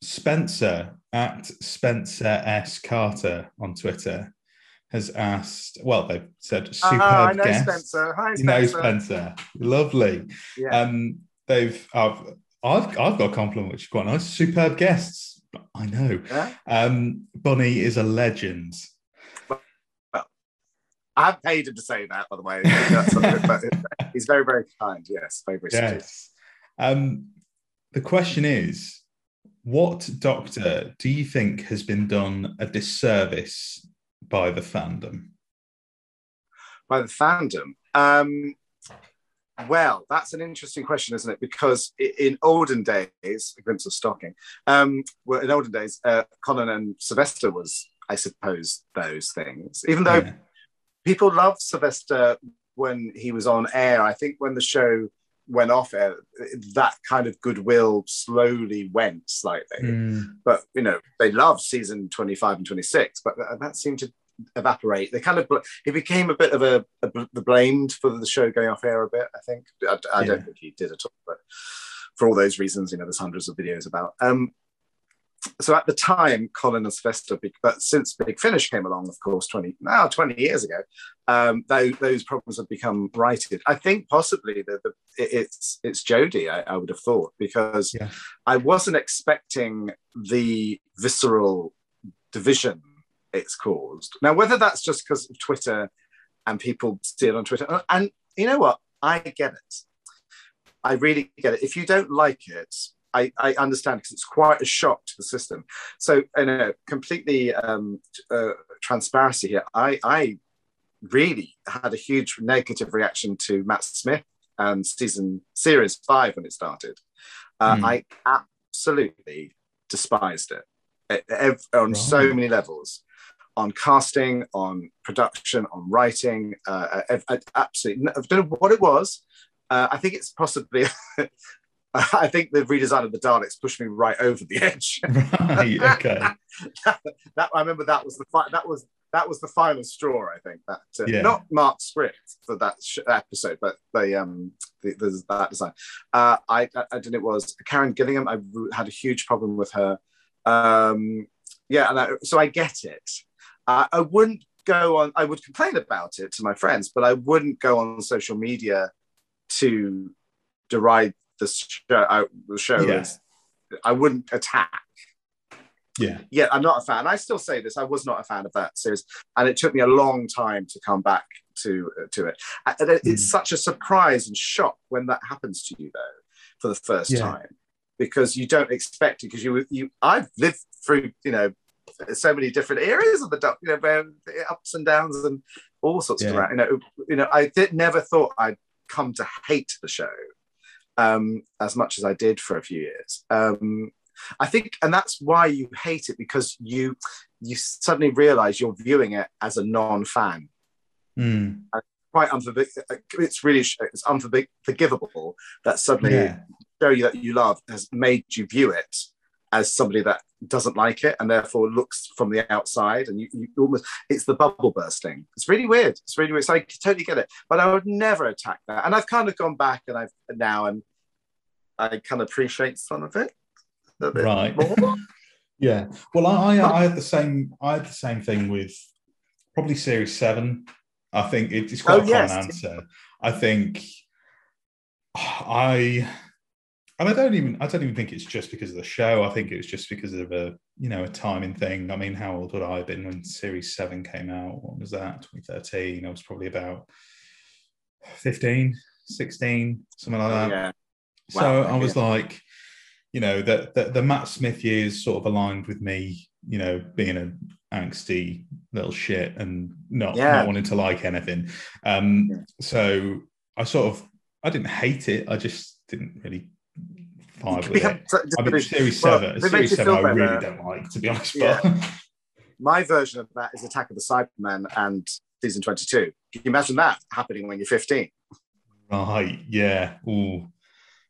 Spencer at Spencer S Carter on Twitter has asked. Well, they've said superb Ah, I know guest. Spencer. Hi, You know Spencer. Spencer, lovely. Yeah. Um, they've I've I've I've got a compliment which is quite nice. Superb guests. I know. Yeah? Um, Bunny is a legend. I have paid him to say that, by the way. But he's very, very kind. Yes, very, very. Yes. Um, the question is, what doctor do you think has been done a disservice by the fandom? by the fandom? Um, well, that's an interesting question, isn't it? Because in olden days, a glimpse of stocking. Um, well, in olden days, uh, Colin and Sylvester was, I suppose, those things. Even though Yeah. people loved Sylvester when he was on air, I think when the show went off air, that kind of goodwill slowly went slightly. Mm, but you know they loved season 25 and 26 but that, seemed to evaporate. They kind of he became a bit of a, a bl- blamed for the show going off air a bit i think. I, I Yeah. don't think he did at all but for all those reasons you know there's hundreds of videos about. Um so at the time colin and sylvester big- but since big finish came along of course 20 now 20 years ago um those, those problems have become righted i think possibly that the it's it's jodie I, I would have thought because Yeah. I wasn't expecting the visceral division it's caused. Now, whether that's just because of Twitter and people see it on Twitter, uh, and you know what? I get it. I really get it. If you don't like it, I, I understand because it's quite a shock to the system. So, in a completely um, uh, transparency here, I, I really had a huge negative reaction to Matt Smith and season series five when it started. Uh, Hmm. I absolutely despised it E- ev- on so many levels on casting, on production, on writing. Uh, I, I, absolutely, I don't know what it was. Uh, I think it's possibly. *laughs* *laughs* I think the redesign of the Daleks pushed me right over the edge. *laughs* right. Okay. *laughs* that I remember that was the fi- that was that was the final straw. I think that uh, Yeah. not Mark's script for that sh- episode, but the um the, the that design. Uh, I I, I it was Karen Gillingham. I had a huge problem with her. Um, yeah, and I, so I get it. Uh, I wouldn't go on. I would complain about it to my friends, but I wouldn't go on social media to deride the show. uh, the show Yeah. as I wouldn't attack Yeah. yeah, I'm not a fan. I still say this. I was not a fan of that series, and it took me a long time to come back to to it. And It's Mm. such a surprise and shock when that happens to you, though, for the first Yeah. time, because you don't expect it. Because you you I've lived through you know so many different areas of the you know ups and downs and all sorts of Yeah. that. You know, you know, I did never thought I'd come to hate the show um, as much as I did for a few years. Um, I think, and that's why you hate it because you you suddenly realize you're viewing it as a non-fan. Mm, Quite unforgivable. It's really it's unforgivable that suddenly yeah. show you that you love has made you view it as somebody that doesn't like it and therefore looks from the outside and you, you almost it's the bubble bursting it's really weird it's really weird so i totally get it but i would never attack that and i've kind of gone back and i've now and i kind of appreciate some of it Right. *laughs* Yeah. Well, I, I I had the same I had the same thing with probably series seven. I think it's quite Oh, a yes. answer. I think I and I don't even I don't even think it's just because of the show. I think it was just because of a you know a timing thing. I mean, how old would I have been when Series Seven came out? What was that? 2013. I was probably about 15, 16, something like that. Yeah. So Wow, I was like, you know, that the, the Matt Smith years sort of aligned with me, you know, being an angsty little shit and not, Yeah. not wanting to like anything. Um, Yeah. So I sort of, I didn't hate it. I just didn't really vibe with it. I mean, Series well, Seven, Series Seven, I really better- don't like, to be honest. Yeah. But *laughs* My version of that is Attack of the Cybermen and season 22. Can you imagine that happening when you're 15? right, yeah, ooh,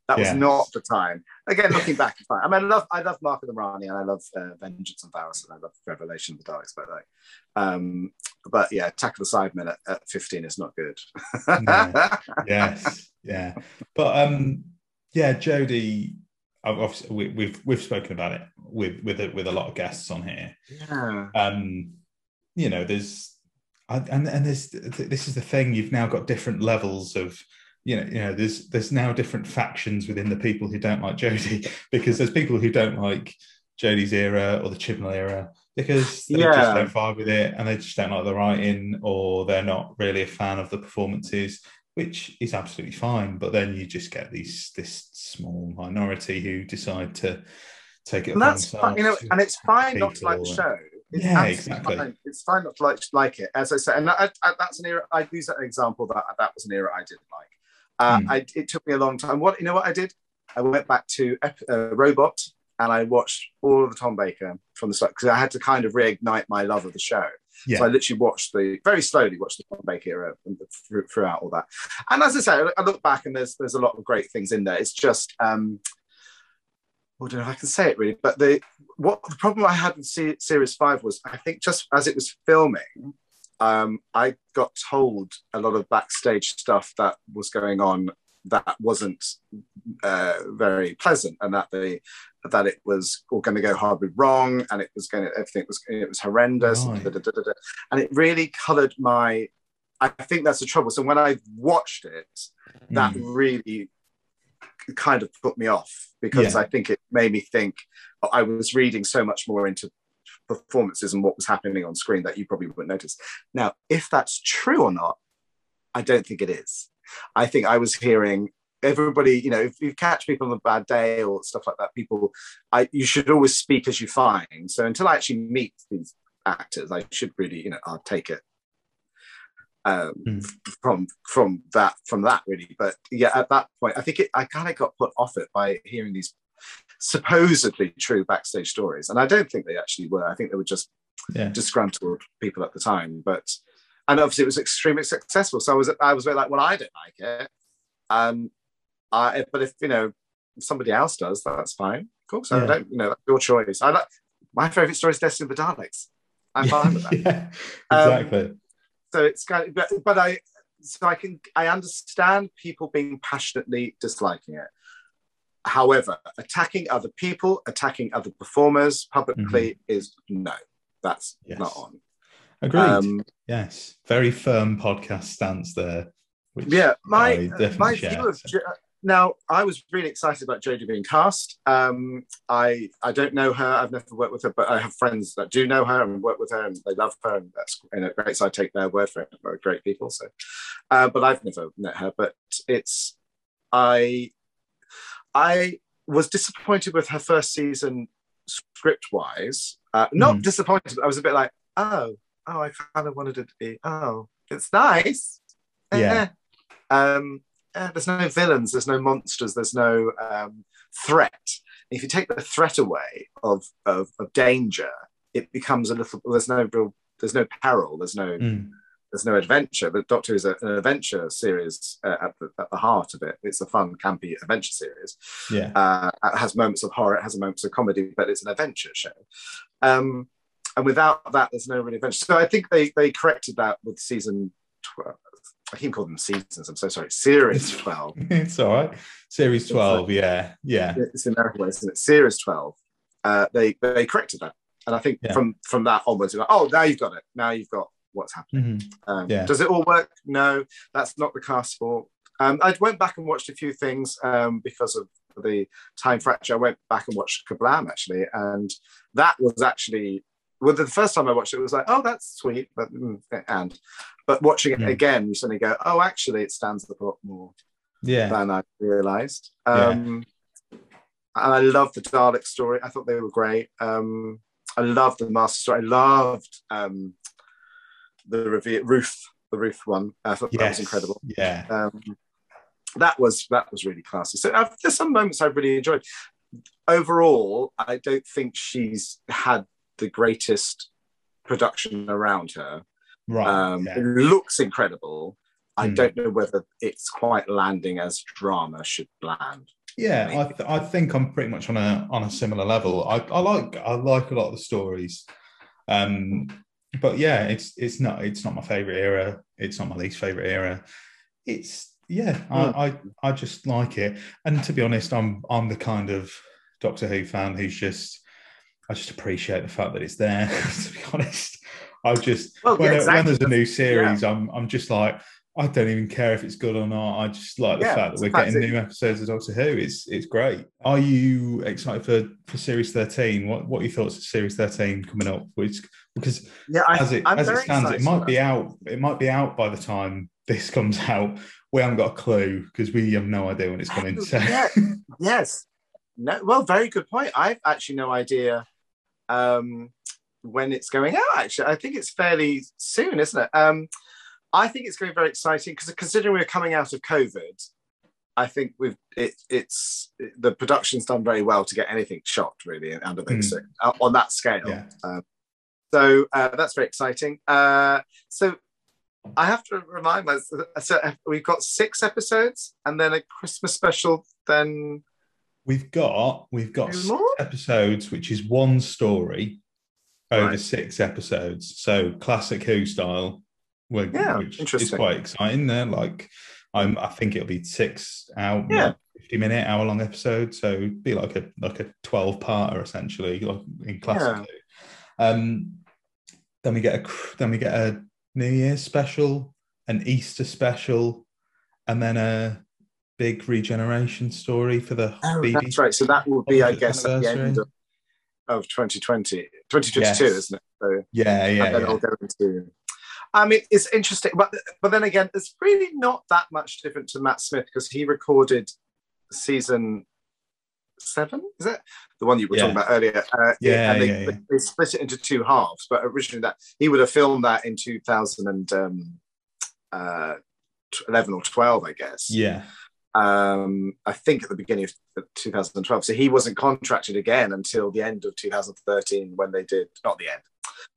That Yeah. was not the time. Again, looking back, fine. I mean, I love, I love Mark of the Rani, and I love uh, Vengeance on Varos, and I love Revelation of the Daleks, by the way. Um, but yeah, Attack of the Cybermen at, at 15 is not good. No. *laughs* yes, yeah. But um, yeah, Jodie, Obviously, we, we've we've spoken about it with with a, with a lot of guests on here. yeah. Um, you know, there's and and there's this is the thing. You've now got different levels of. You know, you know, there's there's now different factions within the people who don't like Jodie *laughs* because there's people who don't like Jodie's era or the Chibnall era because they just don't vibe with it and they just don't like the writing or they're not really a fan of the performances which is absolutely fine. But then you just get these this small minority who decide to take it. And that's fine, you know, and it's fine not to like the show. It's Yeah, exactly. Fine. It's fine not to like, like it, as I said. And I, I, that's an era. I use that example that that was an era I didn't like. Uh, Hmm. I, it took me a long time. What you know? What I did? I went back to Ep- uh, Robot and I watched all of the Tom Baker from the start because I had to kind of reignite my love of the show. Yeah. So I literally watched the very slowly watched the Tom Baker era throughout all that. And as I say, I look back and there's there's a lot of great things in there. It's just um, I don't know if I can say it really, but the what the problem I had with series five was I think just as it was filming, um, I got told a lot of backstage stuff that was going on that wasn't uh, very pleasant, and that the that it was all going to go horribly wrong, and it was going to everything was it was horrendous, and, Right. da, da, da, da, and it really coloured my. I think that's the trouble. So when I watched it, that Mm. really kind of put me off because Yeah. I think it made me think I was reading so much more into performances and what was happening on screen that you probably wouldn't notice. Now, if that's true or not, I don't think it is. I think I was hearing everybody, you know, if you catch people on a bad day or stuff like that, people, I you should always speak as you find. So until I actually meet these actors, I should really, you know, I'll take it um, Hmm. from from that from that really. But yeah, at that point, I think it, I kind of got put off it by hearing these supposedly true backstage stories, and I don't think they actually were. I think they were just Yeah. disgruntled people at the time. But and obviously it was extremely successful. So I was I was very like, well, I don't like it. Um, But if you know if somebody else does, that's fine. Of course, I don't. You know, that's your choice. I like my favorite story is Destiny of the Daleks. I'm fine with that *laughs* yeah, Um, exactly. so it's kind of, but, but I, so I can, I understand people being passionately disliking it. However, attacking other people, attacking other performers publicly is no, that's Mm-hmm. Yes. not on. Agreed. Um, yes, very firm podcast stance there. Yeah, my my share, view of so. Jo- now, I was really excited about Jodie being cast. Um, I I don't know her. I've never worked with her, but I have friends that do know her and work with her, and they love her, and that's you know, great. So I take their word for it. They're great people. So, uh, but I've never met her. But it's I I was disappointed with her first season script wise. Uh, not Mm. disappointed. but I was a bit like, oh, oh, I kind of wanted it to be. Oh, it's nice. Yeah. Um, eh, there's no villains, there's no monsters, there's no um, threat. If you take the threat away of, of of danger, it becomes a little. There's no real. There's no peril. There's no. Mm, There's no adventure. The Doctor is a, an adventure series uh, at, the, at the heart of it. It's a fun, campy adventure series. yeah, Uh, it has moments of horror, it has moments of comedy, but it's an adventure show. Um, and without that, there's no really adventure. So I think they they corrected that with season 12. I keep calling them seasons. I'm so sorry. Series *laughs* 12. it's all right. Series twelve. Yeah, yeah, It's the American way, isn't it? Series 12. Uh, they they corrected that, and I think Yeah. from from that onwards, you're like, oh, now you've got it. Now you've got what's happening. Mhm. Um, Yeah. Does it all work? No, that's not the cast fault. Um, I went back and watched a few things um, because of the time fracture, I went back and watched Kerblam actually, and that was actually well the first time I watched it, it was like, oh, that's sweet, but mm, and but watching it Mm. again, you suddenly go, oh, actually, it stands the plot more Yeah. than I realised. Yeah. Um, And I love the Dalek story. I thought they were great. Um, I loved the Master story. I loved um, the reveal, Ruth, the roof one. I thought that was incredible. Yeah. Um, that was that was really classy. So uh, there's some moments I've really enjoyed. Overall, I don't think she's had the greatest production around her. Right. Um, yeah. It looks incredible. I Hmm. don't know whether it's quite landing as drama should land. Yeah, I, th- I think I'm pretty much on a on a similar level. I, I like I like a lot of the stories, um, but yeah, it's it's not it's not my favorite era. It's not my least favorite era. It's yeah, I, I I just like it. And to be honest, I'm I'm the kind of Doctor Who fan who's just I just appreciate the fact that it's there. *laughs* to be honest, I just Well, when, yeah, when there's a new series, I'm I'm just like. I don't even care if it's good or not. I just like the Yeah, fact that we're getting new episodes of Doctor Who. It's it's great. Are you excited for for series thirteen? What what are your thoughts of series thirteen coming up? Which because Yeah, I, as it I'm as it stands, it might be that. out. It might be out by the time this *laughs* comes out. We haven't got a clue because we have no idea when it's coming. So Yeah. yes. No. Well, very good point. I've actually no idea um, when it's going out. Actually, I think it's fairly soon, isn't it? Um, I think it's going to be very exciting because considering we're coming out of COVID, I think we've it, it's the production's done very well to get anything shot really under those uh, on that scale. yeah, So uh, that's very exciting. Uh, so I have to remind myself. So we've got six episodes, and then a Christmas special. Then we've got we've got six episodes, which is one story over Right. six episodes. So classic Who style. Which, Yeah, which is quite exciting. There, like I'm, I think it'll be six out, Yeah. fifty minute, hour long episode. So it'd be like a like a twelve parter essentially, like in classic. Who. Um, then we get a then we get a New Year's special, an Easter special, and then a big regeneration story for the oh, BBC. that's right. So that will be, I guess, at the end of, of 2020, 2022, Yes. isn't it? So Yeah, yeah, and then yeah. it'll go into. I mean, it's interesting, but but then again, it's really not that much different to Matt Smith because he recorded season seven. Is it the one you were talking about earlier? Uh, Yeah, and they, yeah, yeah. they split it into two halves. But originally, that he would have filmed that in 2011 uh, or 12, I guess yeah, um, I think at the beginning of 2012. So he wasn't contracted again until the end of 2013 when they did, not the end,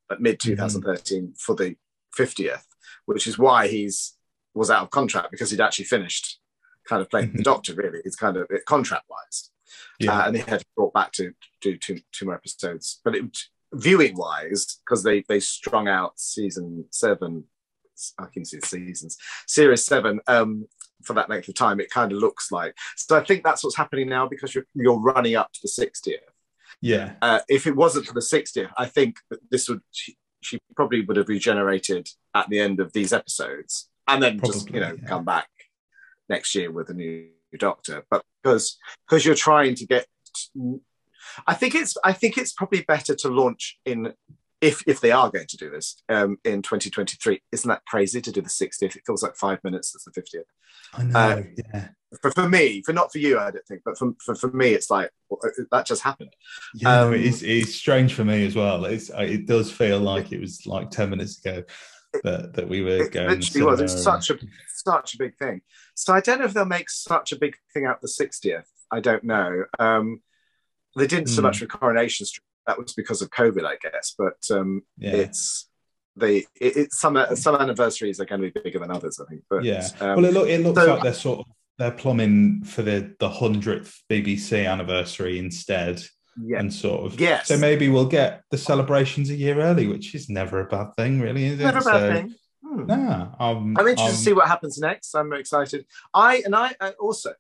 but mid 2013 for the 50th, which is why he's was out of contract because he'd actually finished kind of playing the Mhm. doctor really. It's kind of contract wise. yeah. Uh, and they had brought back to do two, two more episodes. But it, viewing wise, because they they strung out season seven, I can see the seasons, series seven um, for that length of time, it kind of looks like. So I think that's what's happening now because you're you're running up to the 60th. yeah, Uh, if it wasn't for the 60th, I think that this would she, she probably would have regenerated at the end of these episodes and then just you know yeah. come back next year with a new doctor. But because because you're trying to get, I think it's I think it's probably better to launch in. If, if they are going to do this um, in 2023, isn't that crazy to do the 60th? It feels like five minutes. That's the 50th I know. uh, yeah, for, for me, for not for you, I don't think, but for, for, for me, it's like well, uh, that just happened. yeah. um, it is. It's strange for me as well. It's. uh, It does feel like it was like ten minutes ago that that we were It going. literally was. It's such a such a big thing. So I don't know if they'll make such a big thing out the 60th. I don't know. Um, they didn't so Hmm. much for Coronation Street. That was because of COVID, I guess. But um, Yeah. it's they it, it's some some anniversaries are going to be bigger than others. I think. But yeah. um, well, it, look, it looks so- like they're sort of they're plumbing for the the hundredth BBC anniversary instead, yeah, and sort of Yes. So maybe we'll get the celebrations a year early, which is never a bad thing, really, is it? never a bad So, thing. Hmm. Nah, um, I'm interested um, to see what happens next. I'm excited. I and I, I also,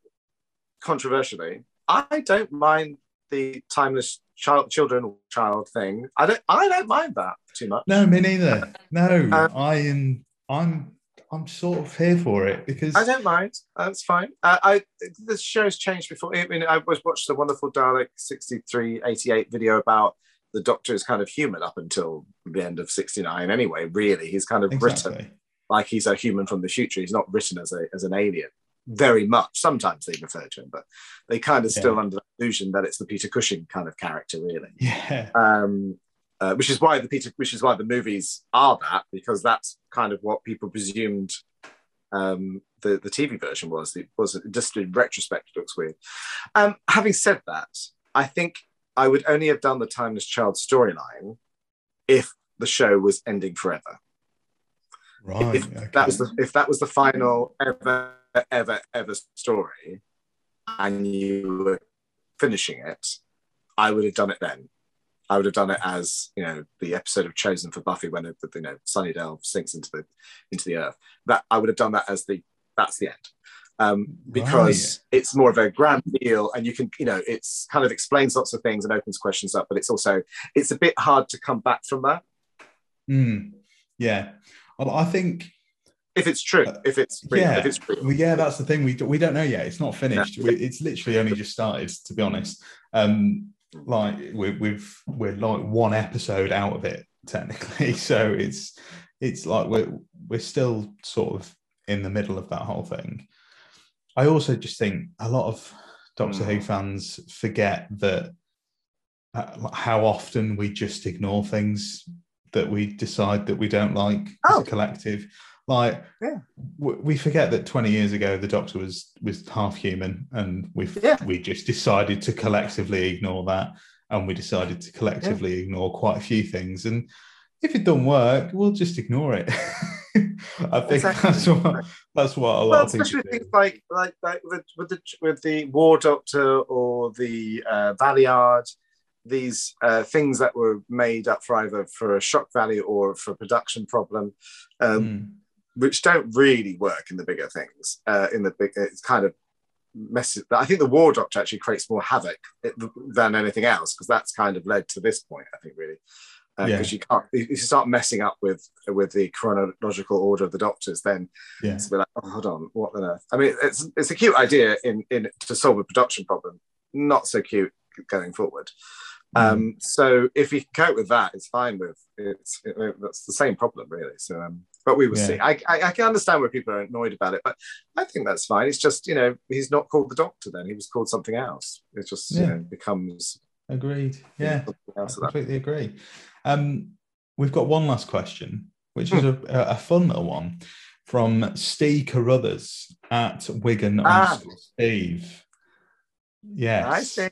controversially, I don't mind the timeless child, children child thing. I don't. I don't mind that too much. No, me neither. No, Um, I am. I'm. I'm sort of here for it because I don't mind. That's fine. Uh, I the show's changed before. I mean, I was watched the wonderful Dalek 6388 video about the Doctor is kind of human up until the end of 69. Anyway, really, he's kind of exactly. written like he's a human from the future. He's not written as a as an alien. Very much. Sometimes they refer to him, but they kind of still under the illusion that it's the Peter Cushing kind of character, really. Yeah, Um, uh, which is why the Peter, which is why the movies are that because that's kind of what people presumed um, the the TV version was. It was just in retrospect, it looks weird. Um, having said that, I think I would only have done the Timeless Child storyline if the show was ending forever. right. if okay. that was the if that was the final ever ever ever story, and you were finishing it, I would have done it then. I would have done it as you know the episode of Chosen for Buffy when it, you know Sunnydale sinks into the into the earth. That I would have done that as the that's the end. Um, because it's more of a grand deal and you can you know it's kind of explains lots of things and opens questions up but it's also it's a bit hard to come back from that Mm, yeah, well, I think if it's true if it's real, yeah, if it's real. well, yeah, that's the thing. We we don't know yet. It's not finished. We, it's literally only just started, to be honest. Um, like we, we've we're like one episode out of it technically, *laughs* so it's it's like we're we're still sort of in the middle of that whole thing. I also just think a lot of Doctor Who Mm. fans forget that uh, how often we just ignore things that we decide that we don't like as Oh. a collective. Like Yeah. w- we forget that 20 years ago the Doctor was was half human, and we Yeah. we just decided to collectively ignore that, and we decided to collectively ignore quite a few things. And if it don't work, we'll just ignore it. *laughs* I think Exactly. that's what that's what a lot well, of people especially do. things like like like with, with the with the War Doctor or the uh, Valeyard, these uh, things that were made up for either for a shock value or for a production problem, um, Mm. Which don't really work in the bigger things. Uh, in the big, it's kind of messes. I think the War Doctor actually creates more havoc than anything else because that's kind of led to this point. I think really. Because Yeah. you can't, you start messing up with with the chronological order of the doctors, then Yeah. be like, oh, hold on, what on earth? I mean, it's it's a cute idea in in to solve a production problem, not so cute going forward. Um, so if you can cope with that, it's fine with it's it, that's the same problem really. So, um, but we will Yeah. see. I, I I can understand where people are annoyed about it, but I think that's fine. It's just you know he's not called the Doctor then; he was called something else. It just you know becomes Agreed. Yeah. I completely agree. Um, we've got one last question, which is a, a fun little one from Steve Carruthers at Wigan Ah. Steve. Yes. I see.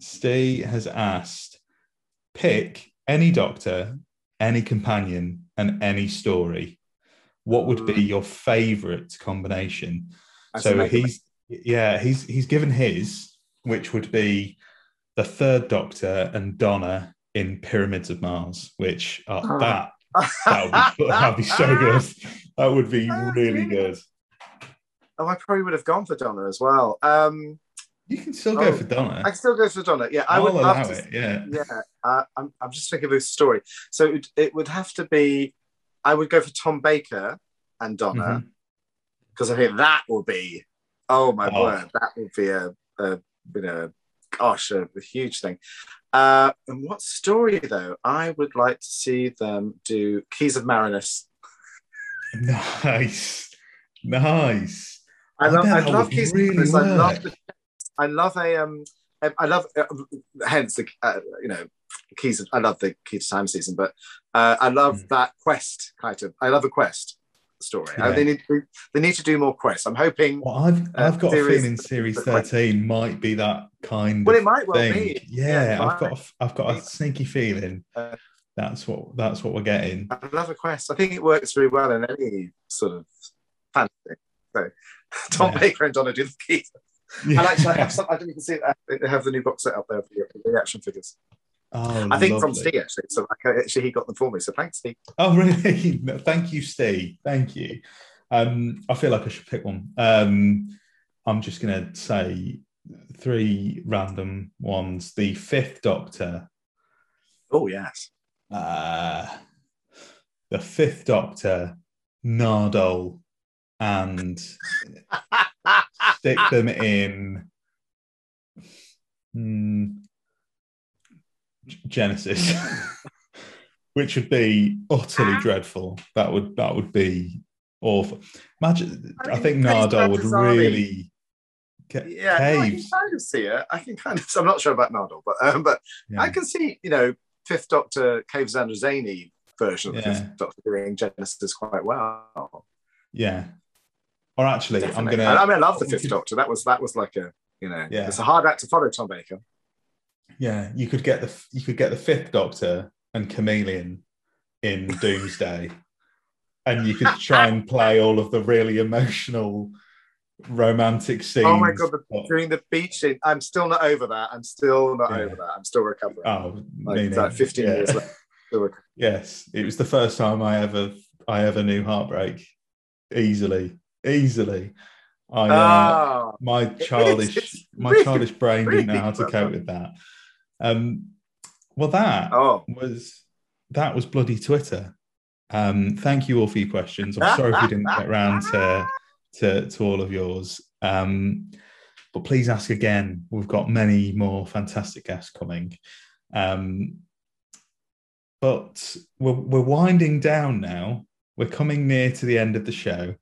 Steve has asked pick any doctor, any companion, and any story. What would be Mm. your favorite combination? A so mega- he's yeah he's he's given his which would be the third doctor and donna in pyramids of mars which uh, Oh. that that would be, *laughs* that'd be so good that would be really really? good Oh, I probably would have gone for Donna as well. Um, you can still go Oh, for donna. I can still go for Donna. Yeah, I I'll would love to it yeah. yeah uh, I'm, I'm just thinking of this story. So it, it would have to be i would go for tom baker and donna because i think that will be oh my Oh. word that would be a, a you know gosh a, a huge thing. Uh and what story though? I would like to see them do keys of marinus. *laughs* Nice. Nice. I I love i love would keys of really marinus. I love the, i love a um i love uh, hence the uh, you know keys of, i love the key to time season but uh, i love Mm. that quest kind of i love a quest story Yeah. they need to, they need to do more quests i'm hoping well i've Uh, i've got a feeling series 13 might be that kind well of it might well thing. be Yeah, it I've got a, I've got a sneaky feeling Uh, that's what that's what we're getting. i love a quest i think it works really well in any sort of fantasy so *laughs* tom Yeah. baker and donna do the keys and actually i have some i don't even see it uh, they have the new box set up there for the, action figures Oh, i think from steve actually so like, actually he got them for me so thanks steve Oh, *laughs* really? No, thank you, Steve. Thank you. Um, I feel like I should pick one. Um, I'm just going to say three random ones. The Fifth Doctor, oh yes uh, the Fifth Doctor, Nardole and *laughs* stick them in mm, Genesis, *laughs* which would be utterly dreadful. That would that would be awful. Imagine, I, I think mean, Nardole would really get Yeah, no, I can kind of see it. I can kind of. I'm not sure about Nardole, but um, but Yeah. I can see you know Fifth Doctor Caves Androzani version of the Fifth Doctor doing Genesis quite well. yeah. Or actually, I'm gonna. I mean, I love the Fifth Doctor. That was that was like a you know, Yeah. it's a hard act to follow, Tom Baker. Yeah, you could get the you could get the Fifth Doctor and Chameleon in *laughs* Doomsday, and you could try and play all of the really emotional, romantic scenes. Oh my god, the, but- during the beach scene, I'm still not over that. I'm still not Yeah. over that. I'm still recovering. oh, like, like 15 Yeah. years later. *laughs* Yes, it was the first time I ever I ever knew heartbreak. Easily, easily. I uh, Ah, my childish it's my really, childish brain didn't know how to cope with that. Um, well, that oh, was that was bloody Twitter. Um, thank you all for your questions. I'm sorry if we didn't get round to to, to all of yours. Um, but please ask again. We've got many more fantastic guests coming. Um, but we're, we're winding down now. We're coming near to the end of the show.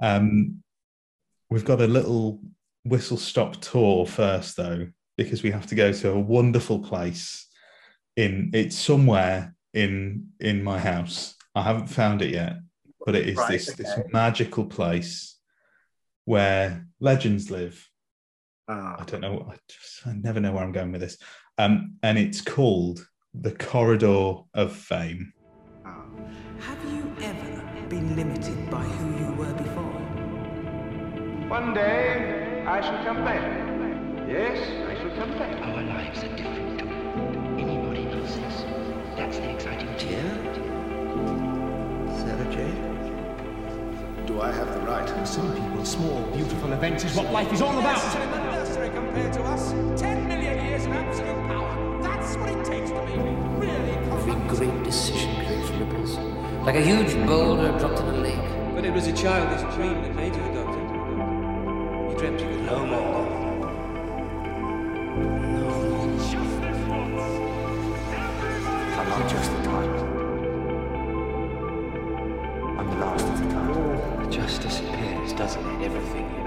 Um, we've got a little whistle stop tour first, though, because we have to go to a wonderful place. In it's somewhere in in my house. I haven't found it yet, but it is Right, this this magical place where legends live. I Ah. don't know. I just I never know where I'm going with this. Um, and it's called the Corridor of Fame. Ah. Have you ever been limited One day I shall come back. Yes, I shall come back. Our lives are different to anybody else's. That's the exciting Yeah? Sarah Jane? Do I have the right? Some people, small, beautiful events is what life is all about. an anniversary compared to us. Ten million years of absolute power. That's what it takes to be really Every great decision creates ripples. Like a huge boulder dropped in a lake. But it was a childish dream that made you a doctor. You dreamt no more. I'm not just the title. I'm the last of the title. It just disappears, doesn't it? Everything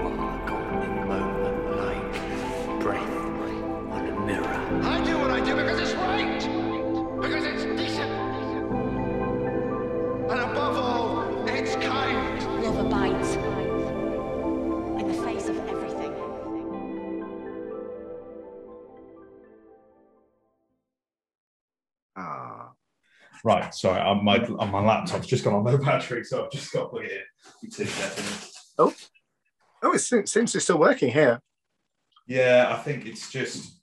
Right. Sorry, uh, my uh, my laptop's just gone on low battery, so I've just got to plug it in. Two seconds. Oh, it seems, seems to be still working here. Yeah, I think it's just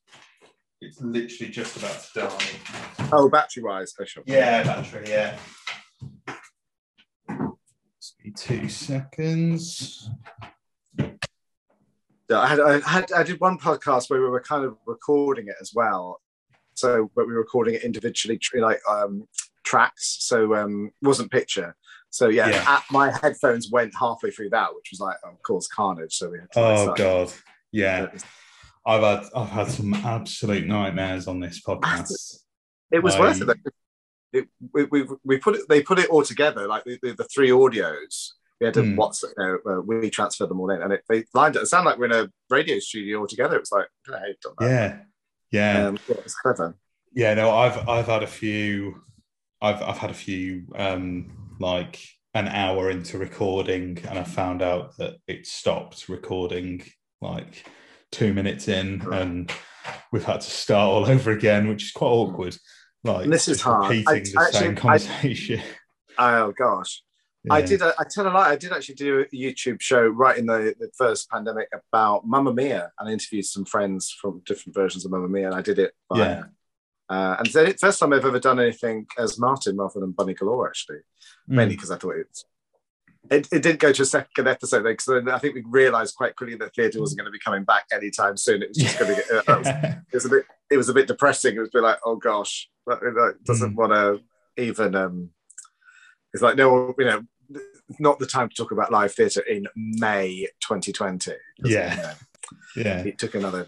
it's literally just about to die. Oh, battery wise, I shall. Yeah, battery. Yeah. Two seconds. Yeah, I had, I had I did one podcast where we were kind of recording it as well. So, but we were recording it individually, like um, tracks. So, um, wasn't picture. So yeah, Yeah. at- my headphones went halfway through that, which was like, of course, carnage. So we had like, Oh god. Yeah. I've had I've had some absolute nightmares on this podcast. *laughs* It was I- worth it. Though. It, we, we, we put it. They put it all together, like the, the, the three audios. We had to Hmm. what's uh, uh, we transferred them all in, and it, they lined it. It sounded like we're in a radio studio all together. It was like, I don't know how you've done that. Yeah. Yeah. Um, yeah, it was clever. Yeah, no, I've I've had a few I've I've had a few um like an hour into recording and I found out that it stopped recording like two minutes in and we've had to start all *laughs* over again, which is quite awkward. Like And this is hard. I- repeating the actually, same I- conversation. *laughs* Oh gosh. I did. I tell a lie. I did actually do a YouTube show right in the, the first pandemic about Mamma Mia, and I interviewed some friends from different versions of Mamma Mia, and I did it. Via, Yeah. Uh, and then it first time I've ever done anything as Martin rather than Bunny Galore, actually, Mm. mainly because I thought it, it. It did go to a second episode because then I think we realised quite quickly that theatre wasn't going to be coming back anytime soon. It was just going to get. Uh, it, was, it was a bit. It was a bit depressing. It was a bit like, oh gosh, that, that doesn't want to even. um It's like no, you know, not the time to talk about live theatre in May 2020. Yeah. You know, Yeah. it took another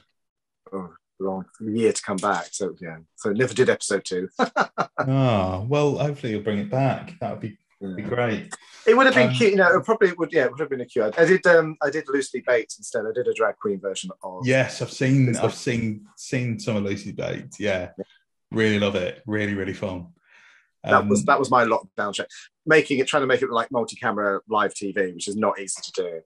oh, long year to come back. So yeah, so never did episode two. Oh, *laughs* well, hopefully you'll bring it back. That would be, be great. It would have been Um, cute, you know. It probably would, yeah. It would have been a cute. I did, um, I did loosely baked instead. I did a drag queen version of. Yes, I've seen I've seen seen some of Loosely Baked. Yeah. Really love it. Really, really fun. That was Um, that was my lockdown check. Making it, trying to make it like multi-camera live TV, which is not easy to do.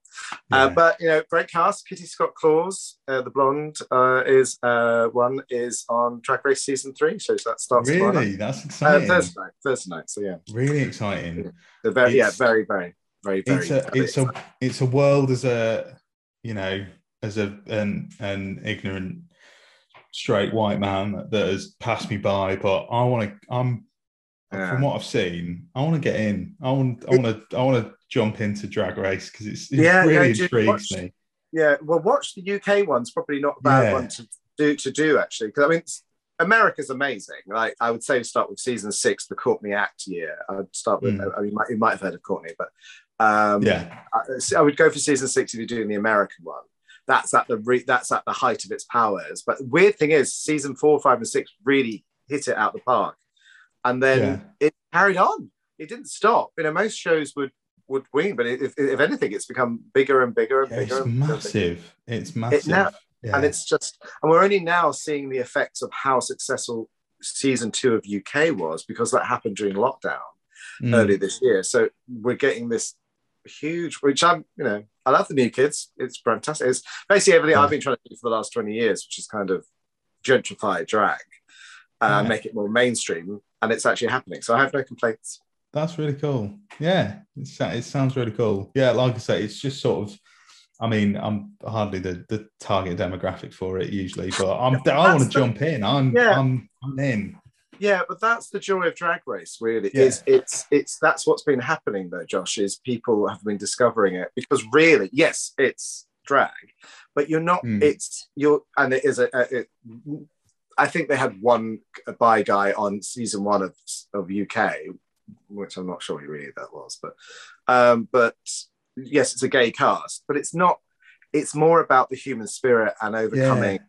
Uh, but you know, great cast. Kitty Scott Claus, uh, the blonde, uh, is uh, one is on Drag Race season three, so that starts Really? night. That's Uh, exciting. Thursday night. Thursday night. So yeah, Really exciting. They're very, yeah, very, very, very, very. it's a very it's a it's a world as a you know as a an an ignorant straight white man that has passed me by but i want to i'm Yeah. from what i've seen i want to get in i want i want to i want to jump into drag race because it's it Yeah, yeah, really do- intrigues watch- me Yeah, well, watch the UK one's probably not a bad Yeah. one to do to do actually because I mean America's amazing. Like I would say, start with season six, the Courtney Act year. I'd start with. Mm. I mean, you might, you might have heard of Courtney, but um, yeah I, I would go for season six if you're doing the American one. That's at the re, that's at the height of its powers. But weird thing is, season four, five, and six really hit it out the park, and then Yeah. it carried on. It didn't stop. You know, most shows would would win, but if, if anything, it's become bigger and bigger and Yeah, bigger. it's and bigger. massive it's It massive now, yeah. and it's just, and we're only now seeing the effects of how successful season two of UK was because that happened during lockdown Mm. earlier this year. So we're getting this huge, which I'm, you know, I love the new kids. It's fantastic. It's basically everything Yeah. I've been trying to do for the last 20 years, which is kind of gentrify drag and Yeah. make it more mainstream. And it's actually happening. So I have no complaints. That's really cool. Yeah, it, sounds really cool. Yeah, like I say, it's just sort of. I mean, I'm hardly the, the target demographic for it usually, but I'm, *laughs* I want to jump in. I'm, Yeah. I'm, I'm in. Yeah, but that's the joy of drag race, really. Yeah. Is it's it's that's what's been happening though, Josh, is people have been discovering it because really, yes, it's drag, but you're not Hmm. it's you're and it is a, a it, I think they had one bi guy on season one of of UK, which I'm not sure who really that was, but um, but yes, it's a gay cast, but it's not. It's more about the human spirit and overcoming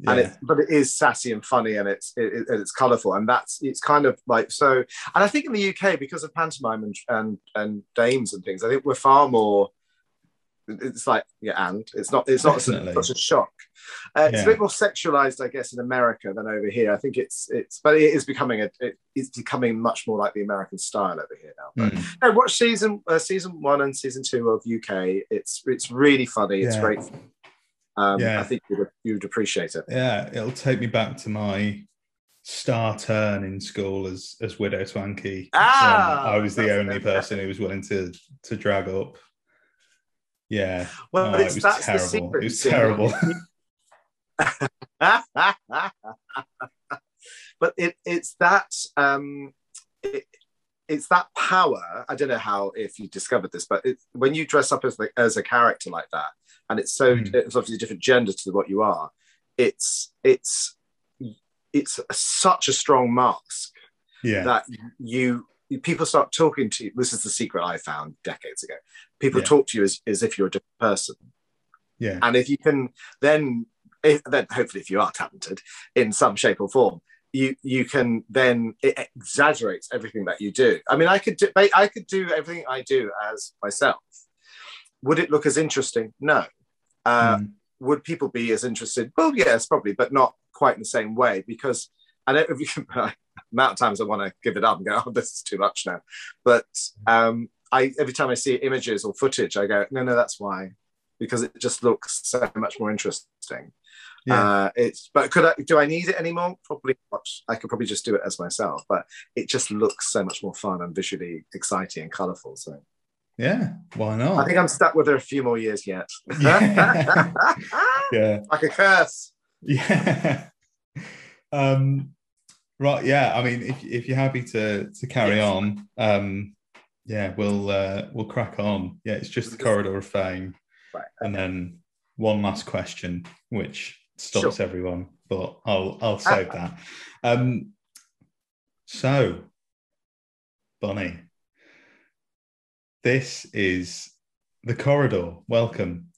Yeah. and it but it is sassy and funny and it's it, it- it's colorful and that's it's kind of like so and i think in the uk because of pantomime and and, and dames and things i think we're far more it's like yeah and it's not it's not Definitely. such a shock uh, it's a bit more sexualized i guess in america than over here i think it's it's but it is becoming a it, it's becoming much more like the american style over here now but Mm. no, watch season uh, season one and season two of uk it's it's really funny it's Yeah. great um, Yeah. i think you'd, you'd appreciate it Yeah, it'll take me back to my star turn in school as as Widow Twankey. Ah, when I was the only person who was willing to to drag up. Yeah, Well, Oh, it's, it that's the terrible. secret. It was you see. terrible. *laughs* *laughs* but it, it's that um, it, it's that power. I don't know how if you discovered this, but when you dress up as the, as a character like that, and it's so Mm. it's obviously a different gender to what you are. It's it's it's such a strong mask yeah, that you people start talking to you. This is the secret I found decades ago. People Yeah. talk to you as, as if you're a different person. yeah, And if you can then, if, then hopefully if you are talented in some shape or form, you you can then it exaggerates everything that you do. I mean, I could do I could do everything I do as myself. Would it look as interesting? No. Uh, Mm. Would people be as interested? Well, yes, probably, but not quite in the same way because *laughs* I don't know if you can. amount of times I want to give it up and go, oh, this is too much now. But um, I every time I see images or footage, I go, no, no, that's why, because it just looks so much more interesting. yeah. Uh, it's but could I do I need it anymore? Probably not. I could probably just do it as myself, but it just looks so much more fun and visually exciting and colourful. So yeah. Why not? I think I'm stuck with her a few more years yet. Yeah. *laughs* *laughs* yeah. like a curse. Yeah. *laughs* um, right. Yeah. I mean, if, if you're happy to to carry Yes. on, um, yeah, we'll uh, we'll crack on. Yeah, it's just the corridor of fame, Right. and then one last question, which stops Sure. everyone, but I'll I'll save that. Um, so, Bonnie, This is the corridor. Welcome.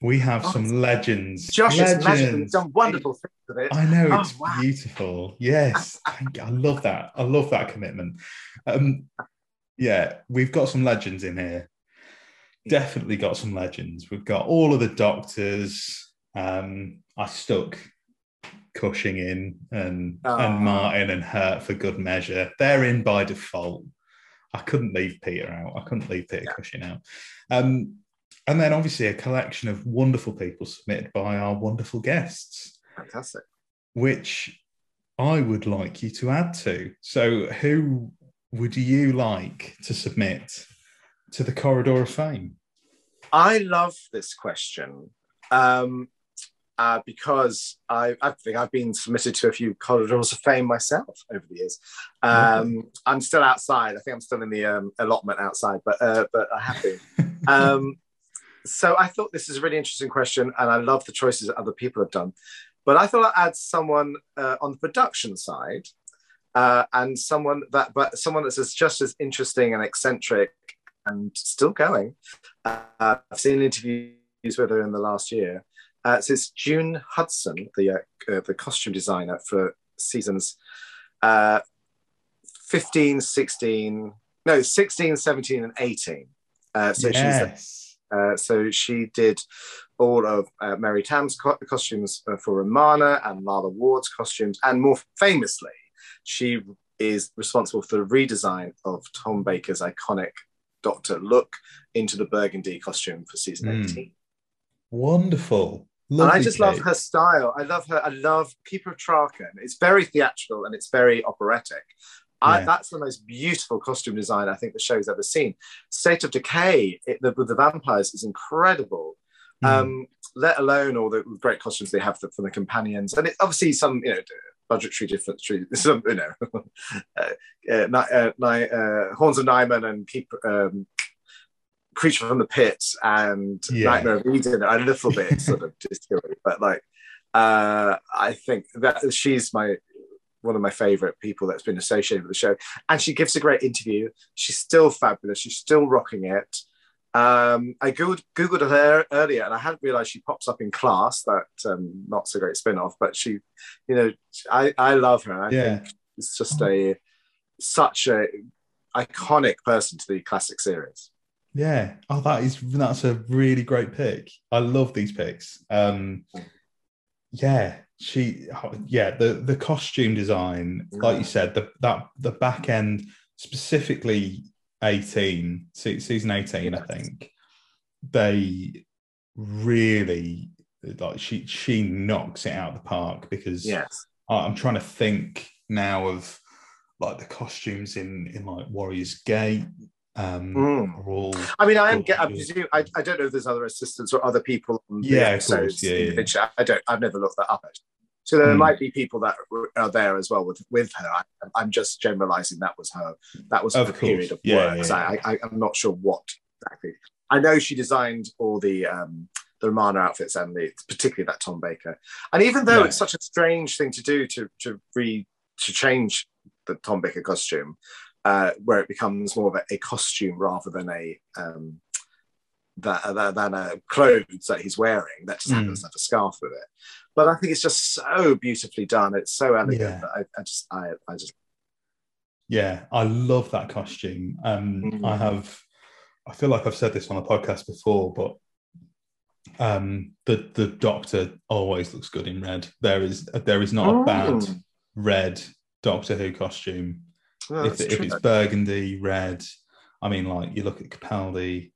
We have Oh, some legends. Josh is magic. He's legends. done wonderful things it. I know Oh, it's wow. beautiful. Yes, thank you. I love that. I love that commitment. Um, yeah, we've got some legends in here. Definitely got some legends. We've got all of the doctors. Um, I stuck Cushing in and Ah. and Martin and Hurt for good measure. They're in by default. I couldn't leave Peter out. I couldn't leave Peter Cushing out. Um, and then obviously a collection of wonderful people submitted by our wonderful guests Fantastic. which I would like you to add to. So, who would you like to submit to the Corridor of Fame? I love this question um, uh, because I, I think I've been submitted to a few corridors of fame myself over the years. Um, I'm still outside. I think I'm still in the um, allotment outside, but uh, but I have been. *laughs* um, so I thought this is a really interesting question, and I love the choices that other people have done. But I thought I'd add someone uh, on the production side, uh, and someone that, but someone that's just as interesting and eccentric and still going. Uh, I've seen interviews with her in the last year. Uh, so it's June Hudson, the uh, uh, the costume designer for seasons uh, 15, 16, no, 16, 17, and 18. Uh, so she's yes. Uh, so she did all of uh, Mary Tamm's co- costumes uh, for Romana and Lalla Ward's costumes, and more famously, she is responsible for the redesign of Tom Baker's iconic Doctor look into the burgundy costume for season Mm. 18. Wonderful. and I Lovely just love her style. I love her. I love Keeper of Traken. It's very theatrical and it's very operatic. I, that's the most beautiful costume design I think the show's ever seen. State of Decay it, the, with the vampires is incredible. Mm. Um, let alone all the great costumes they have for, for the companions, and it, obviously some you know budgetary difference. *laughs* Some you know, *laughs* uh, uh, uh, uh, Horns of Nimon and keep um, Creature from the Pit and Yeah. Nightmare of Eden are a little bit *laughs* sort of distillery, but like uh, I think that she's my one of my favorite people that's been associated with the show, and she gives a great interview. She's still fabulous. She's still rocking it. Um, I googled, googled her earlier, and I hadn't realised she pops up in Class, that um, not so great spin off. But she, you know, I I love her. I Yeah. think it's just a such a iconic person to the classic series. Yeah. Oh, that is that's a really great pick. I love these picks. Um, yeah, she. Yeah, the the costume design, like you mm. said, the that the back end specifically eighteen season eighteen, I think they really like she she knocks it out of the park because Yes. I'm trying to think now of like the costumes in in like Warriors Gate. Um, Mm. all I mean, I am. gorgeous. I presume. I, I don't know if there's other assistants or other people on the Yeah, of episodes. course. Yeah, yeah. I don't. I've never looked that up. Actually. So there Mm. might be people that are there as well with with her. I, I'm just generalising. That was her. That was Of her course. period of Yeah, work. I, I, I'm not sure what exactly. I know she designed all the um, the Romana outfits and the particularly that Tom Baker. And even though it's such a strange thing to do to to re to change the Tom Baker costume, uh, where it becomes more of a, a costume rather than a um, that, than a clothes that he's wearing that just Mm. happens to have a scarf with it. But I think it's just so beautifully done. It's so elegant Yeah. that I, I just I, I just Yeah, I love that costume. Um, Mhm. I have, I feel like I've said this on the podcast before, but um, the the Doctor always looks good in red. There is there is not a bad Mm. red Doctor Who costume. If, if it's burgundy, red, I mean, like you look at Capaldi,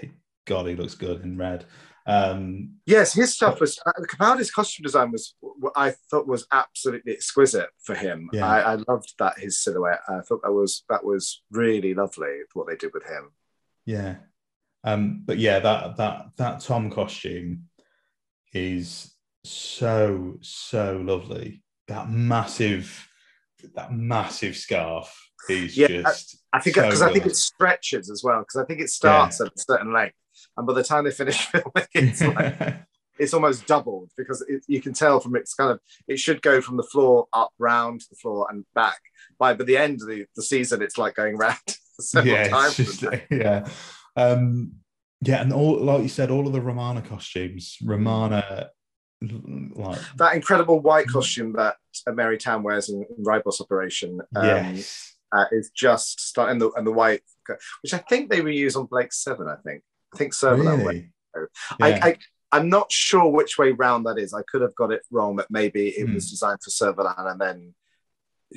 he- God, he looks good in red. Um, Yes, his stuff was uh, Capaldi's costume design was what I thought was absolutely exquisite for him. Yeah. I, I loved that his silhouette. I thought that was that was really lovely what they did with him. Yeah. Um, but yeah, that that that Tom costume is so so lovely. That massive that massive scarf is Yeah, just I think so because I think it stretches as well because I think it starts at a certain length, and by the time they finish *laughs* filming, it's like *laughs* it's almost doubled because it, you can tell from it's kind of it should go from the floor up round to the floor and back. By by the end of the, the season, it's like going round. *laughs* several yeah, times. just, yeah, um, yeah, and all like you said, all of the Romana costumes, Romana, like that incredible white costume that Mary Tamm wears in, in Ribos Operation. Um, yes, uh, is just start and the and the white, which I think they reuse on Blake Seven. I think I think that way. really, I, Yeah. I I'm not sure which way round that is. I could have got it wrong, but maybe it Hmm. was designed for Servalan and then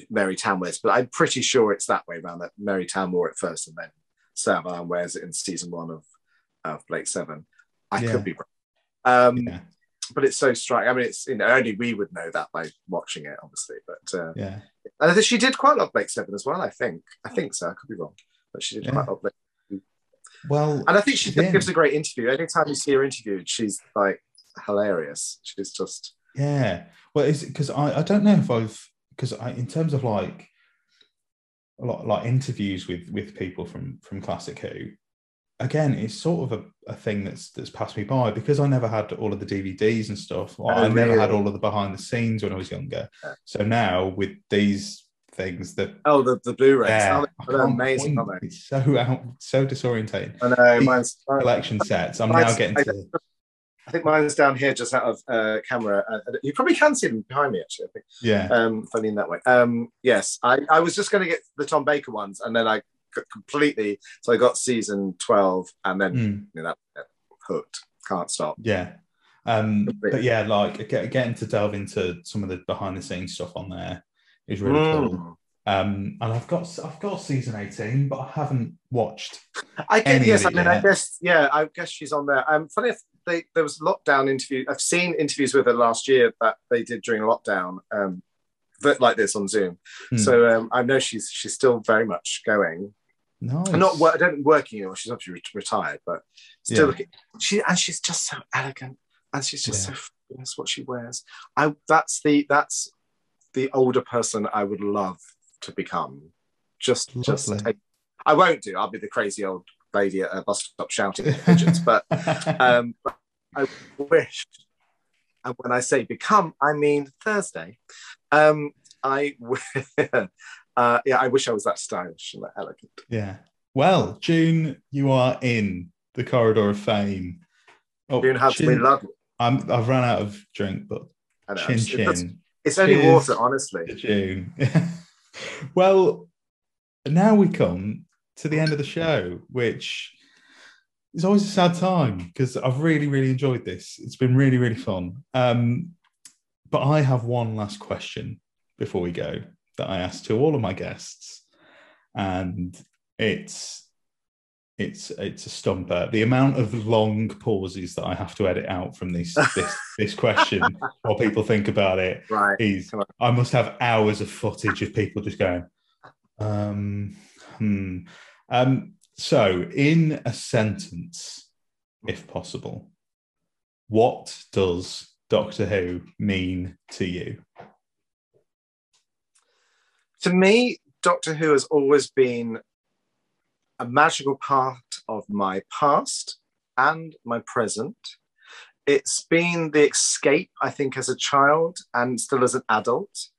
Mary Tamm wears. But I'm pretty sure it's that way round that Mary Tamm wore it first and then Servalan wears it in season one of of Blake Seven. I Yeah. could be wrong. Um, yeah, but it's so striking. I mean, it's you know only we would know that by watching it, obviously. But uh, yeah, and I think she did quite a lot of Blake Seven as well. I think. I think so. I could be wrong, but she did Yeah. quite a lot. Of Blake. well, And I think she gives a great interview. Anytime you see her interviewed, she's like hilarious. She's just Yeah. Well, is because I, I don't know if I've because I in terms of like a lot like interviews with with people from from Classic Who, again, it's sort of a, a thing that's that's passed me by because I never had all of the DVDs and stuff. Like, Oh, I never had all of the behind the scenes when I was younger. Yeah. So now with these things that oh the the Blu-rays. yeah, Oh, they're amazing, point- aren't they? It's so out, so disorientating. I know These mine's. Collection sets. I'm now getting I- to. I think mine's down here, just out of uh, camera. Uh, you probably can see them behind me, actually. I think. Yeah. Um, funny in that way. Um, yes, I, I was just going to get the Tom Baker ones, and then I completely. So I got season twelve, and then Mm. you know, that, hooked. Can't stop. Yeah. Um, but yeah, like get, getting to delve into some of the behind the scenes stuff on there is really cool. Mm. Um, and I've got I've got season eighteen, but I haven't watched. I guess yes. I mean, I guess yeah. I guess she's on there. Um, funny if they there was lockdown interview. I've seen interviews with her last year that they did during lockdown. Um, but like this on Zoom. Hmm. So um, I know she's she's still very much going. Nice. I'm not wor- I don't working anymore. She's obviously ret- retired, but still Yeah. looking. She and she's just so elegant, and she's just so fabulous what she wears. I that's the that's the older person I would love to become. Just just Lovely. take, I won't do. I'll be the crazy old lady at a bus stop shouting at pigeons, but *laughs* um, I wish. And when I say become, I mean Thursday. Um, I *laughs* uh, yeah, I wish I was that stylish and that elegant. Yeah. Well, June, you are in the corridor of fame. Oh, June had to be lovely. I'm, I've run out of drink, but know, chin it's- chin. It's only water, honestly. June. *laughs* well, now we come to the end of the show, which is always a sad time because I've really, really enjoyed this. It's been really, really fun. Um, but I have one last question before we go that I ask to all of my guests, and it's it's it's a stumper. The amount of long pauses that I have to edit out from this this *laughs* this question while people think about it Right. is I must have hours of footage of people just going, um, hmm. Um, so in a sentence, if possible, what does Doctor Who mean to you? To me, Doctor Who has always been a magical part of my past and my present. It's been the escape, I think, as a child and still as an adult.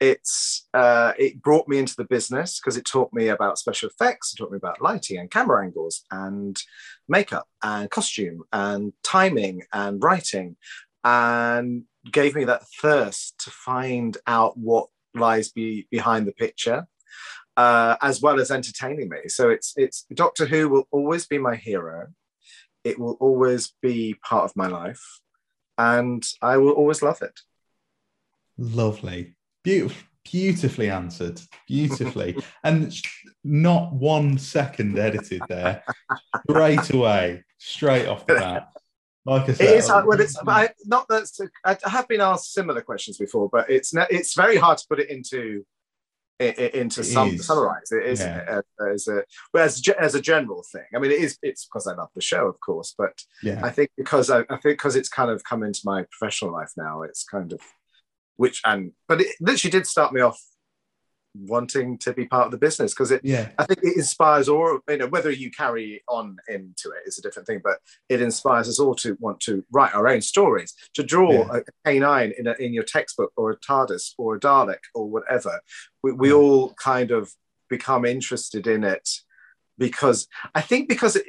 It's uh, it brought me into the business because it taught me about special effects, it taught me about lighting and camera angles and makeup and costume and timing and writing, and gave me that thirst to find out what lies be, behind the picture uh, as well as entertaining me. So it's it's Doctor Who will always be my hero. It will always be part of my life, and I will always love it. Lovely, beautiful, beautifully answered, beautifully, *laughs* and not one second edited there. Straight away, straight off the bat. Like I said, It is hard. Uh, well, it's I, not that I have been asked similar questions before, but it's it's very hard to put it into into It some is. summarize it isn't Yeah. it as a well, as, as a general thing i mean it is it's because i love the show of course but Yeah. i think because I, I think because it's kind of come into my professional life now it's kind of which and but it literally did start me off wanting to be part of the business because it Yeah. i think it inspires all you know whether you carry on into it is a different thing but it inspires us all to want to write our own stories to draw Yeah. a K9 in, a, in your textbook or a tardis or a dalek or whatever we, we all kind of become interested in it because I think because it,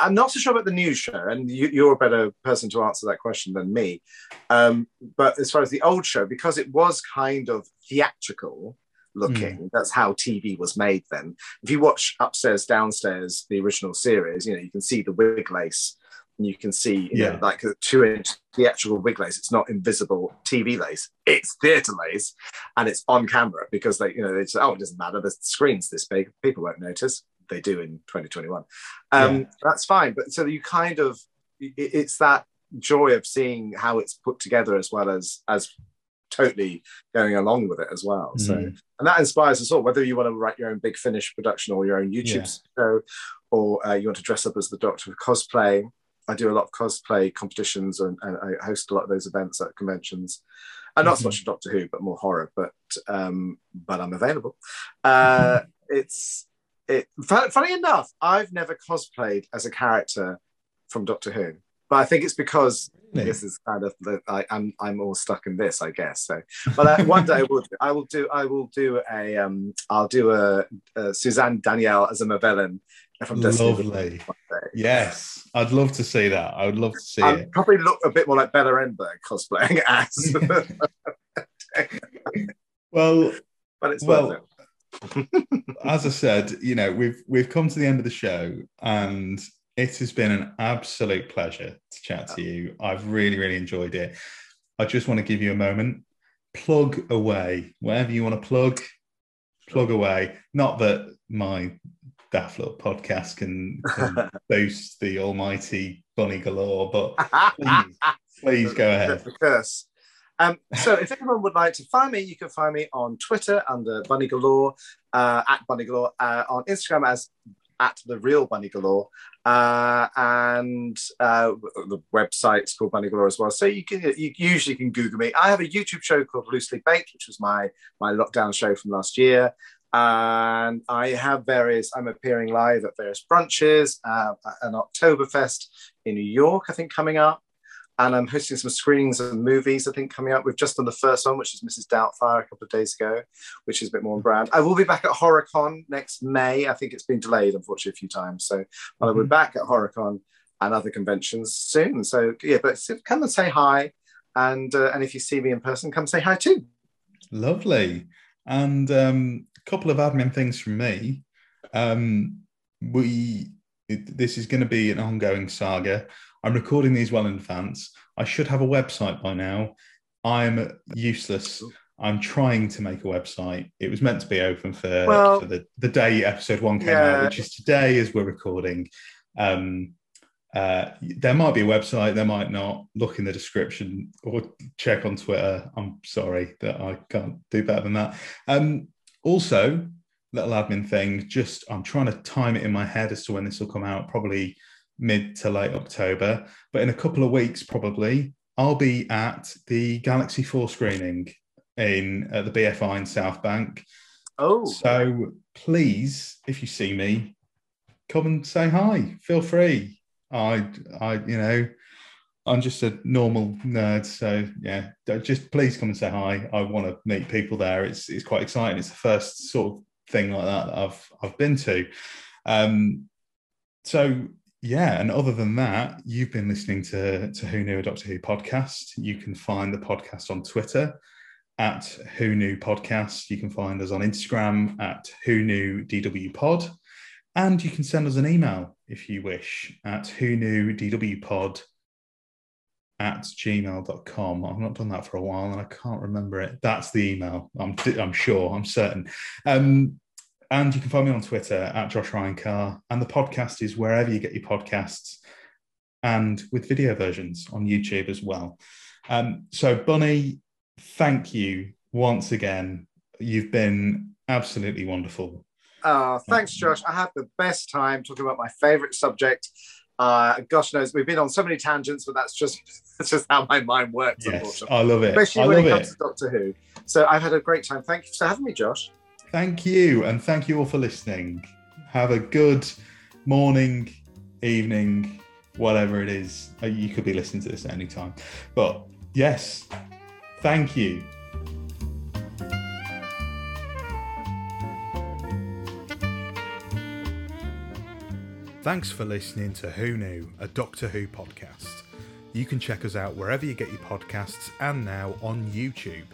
I'm not so sure about the news show, and you, you're a better person to answer that question than me. Um, but as far as the old show, because it was kind of theatrical looking, Hmm. that's how TV was made then. If you watch Upstairs, Downstairs, the original series, you know, you can see the wig lace and you can see, you know, Yeah. like a two inch theatrical wig lace. It's not invisible TV lace, it's theatre lace and it's on camera because they, you know, they say, oh, it doesn't matter. The screen's this big, people won't notice. They do in 2021. Um, Yeah. That's fine. But so you kind of, it- it's that joy of seeing how it's put together as well as, as totally going along with it as well. So, Mhm. and that inspires us all, whether you want to write your own big finish production or your own YouTube Yeah. show, or uh, you want to dress up as the Doctor with cosplay. I do a lot of cosplay competitions and, and I host a lot of those events at conventions. And not so Mhm. much Doctor Who, but more horror. But um, but I'm available. Uh, *laughs* it's it. Funny enough, I've never cosplayed as a character from Doctor Who, but I think it's because this is kind of the, I, I'm I'm all stuck in this, I guess. So, but uh, one day I will do, I will do I will do a um I'll do a, a Suzanne Danielle as a Movellan from. Lovely. Yes, I'd love to see that. I would love to see I'll it. probably look a bit more like Bella Emberg cosplaying *laughs* as, Well, but it's well, worth it. *laughs* as I said, you know, we've we've come to the end of the show, and it has been an absolute pleasure to chat to you. I've really, really enjoyed it. I just want to give you a moment. Plug away wherever you want to plug. Plug away. Not that my daft little podcast can, can *laughs* boast the almighty bunny galore, but please, *laughs* please go ahead. Curse. Um, so if anyone would like to find me, you can find me on Twitter under Bunny Galore, uh, at Bunny Galore, uh, on Instagram as at the real Bunny Galore, uh, and uh, the website's called Bunny Galore as well. So you can you usually can Google me. I have a YouTube show called Loosely Baked, which was my my lockdown show from last year. And I have various, I'm appearing live at various brunches, uh, an Oktoberfest in New York, I think, coming up and I'm hosting some screenings of movies. I think coming up. We've just done the first one, which is Mrs. Doubtfire, a couple of days ago, which is a bit more on brand. I will be back at HorrorCon next May. I think it's been delayed, unfortunately, a few times. So but I'll be Mhm. back at HorrorCon and other conventions soon. So yeah, but come and say hi, and uh, and if you see me in person, come say hi too. Lovely. And um, a couple of admin things from me. Um, we it, this is going to be an ongoing saga. I'm recording these well in advance. I should have a website by now. I'm useless. I'm trying to make a website. It was meant to be open for, Well- for the, the day episode one came Yeah. out, which is today as we're recording. Um, uh, there might be a website, there might not. Look in the description or check on Twitter. I'm sorry that I can't do better than that. Um, also, little admin thing, just I'm trying to time it in my head as to when this will come out, probably mid to late October. But in a couple of weeks, probably, I'll be at the Galaxy 4 screening in at the BFI in South Bank. Oh, So please, if you see me, come and say hi. Feel free. I, I, you know, I'm just a normal nerd, so yeah, just please come and say hi. I want to meet people there. It's it's quite exciting. It's the first sort of thing like that that I've I've been to. Um, so yeah, and other than that, you've been listening to to Who Knew a Doctor Who podcast. You can find the podcast on Twitter at Who Knew Podcast. You can find us on Instagram at Who Knew DW Pod. And you can send us an email if you wish at Who Knew DW Pod at gmail.com. I've not done that for a while and I can't remember it. That's the email. I'm, I'm sure, I'm certain. Um, and you can find me on Twitter at Josh Ryan Carr. And the podcast is wherever you get your podcasts and with video versions on YouTube as well. Um, so, Bunny, thank you once again. You've been absolutely wonderful. Uh, thanks, Josh. I had the best time talking about my favorite subject. Uh, gosh knows we've been on so many tangents, but that's just *laughs* that's just how my mind works. Yes, unfortunately, I love it. especially I when love it it. comes to Doctor Who. So I've had a great time. Thank you for having me, Josh. Thank you. And thank you all for listening. Have a good morning, evening, whatever it is. Uh, You could be listening to this at any time. But yes, thank you. Thanks for listening to Who Knew, a Doctor Who podcast. You can check us out wherever you get your podcasts and now on YouTube.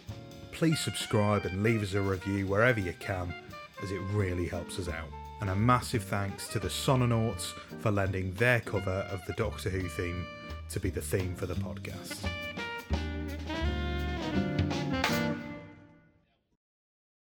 Please subscribe and leave us a review wherever you can, as it really helps us out. And a massive thanks to the Sononauts for lending their cover of the Doctor Who theme to be the theme for the podcast.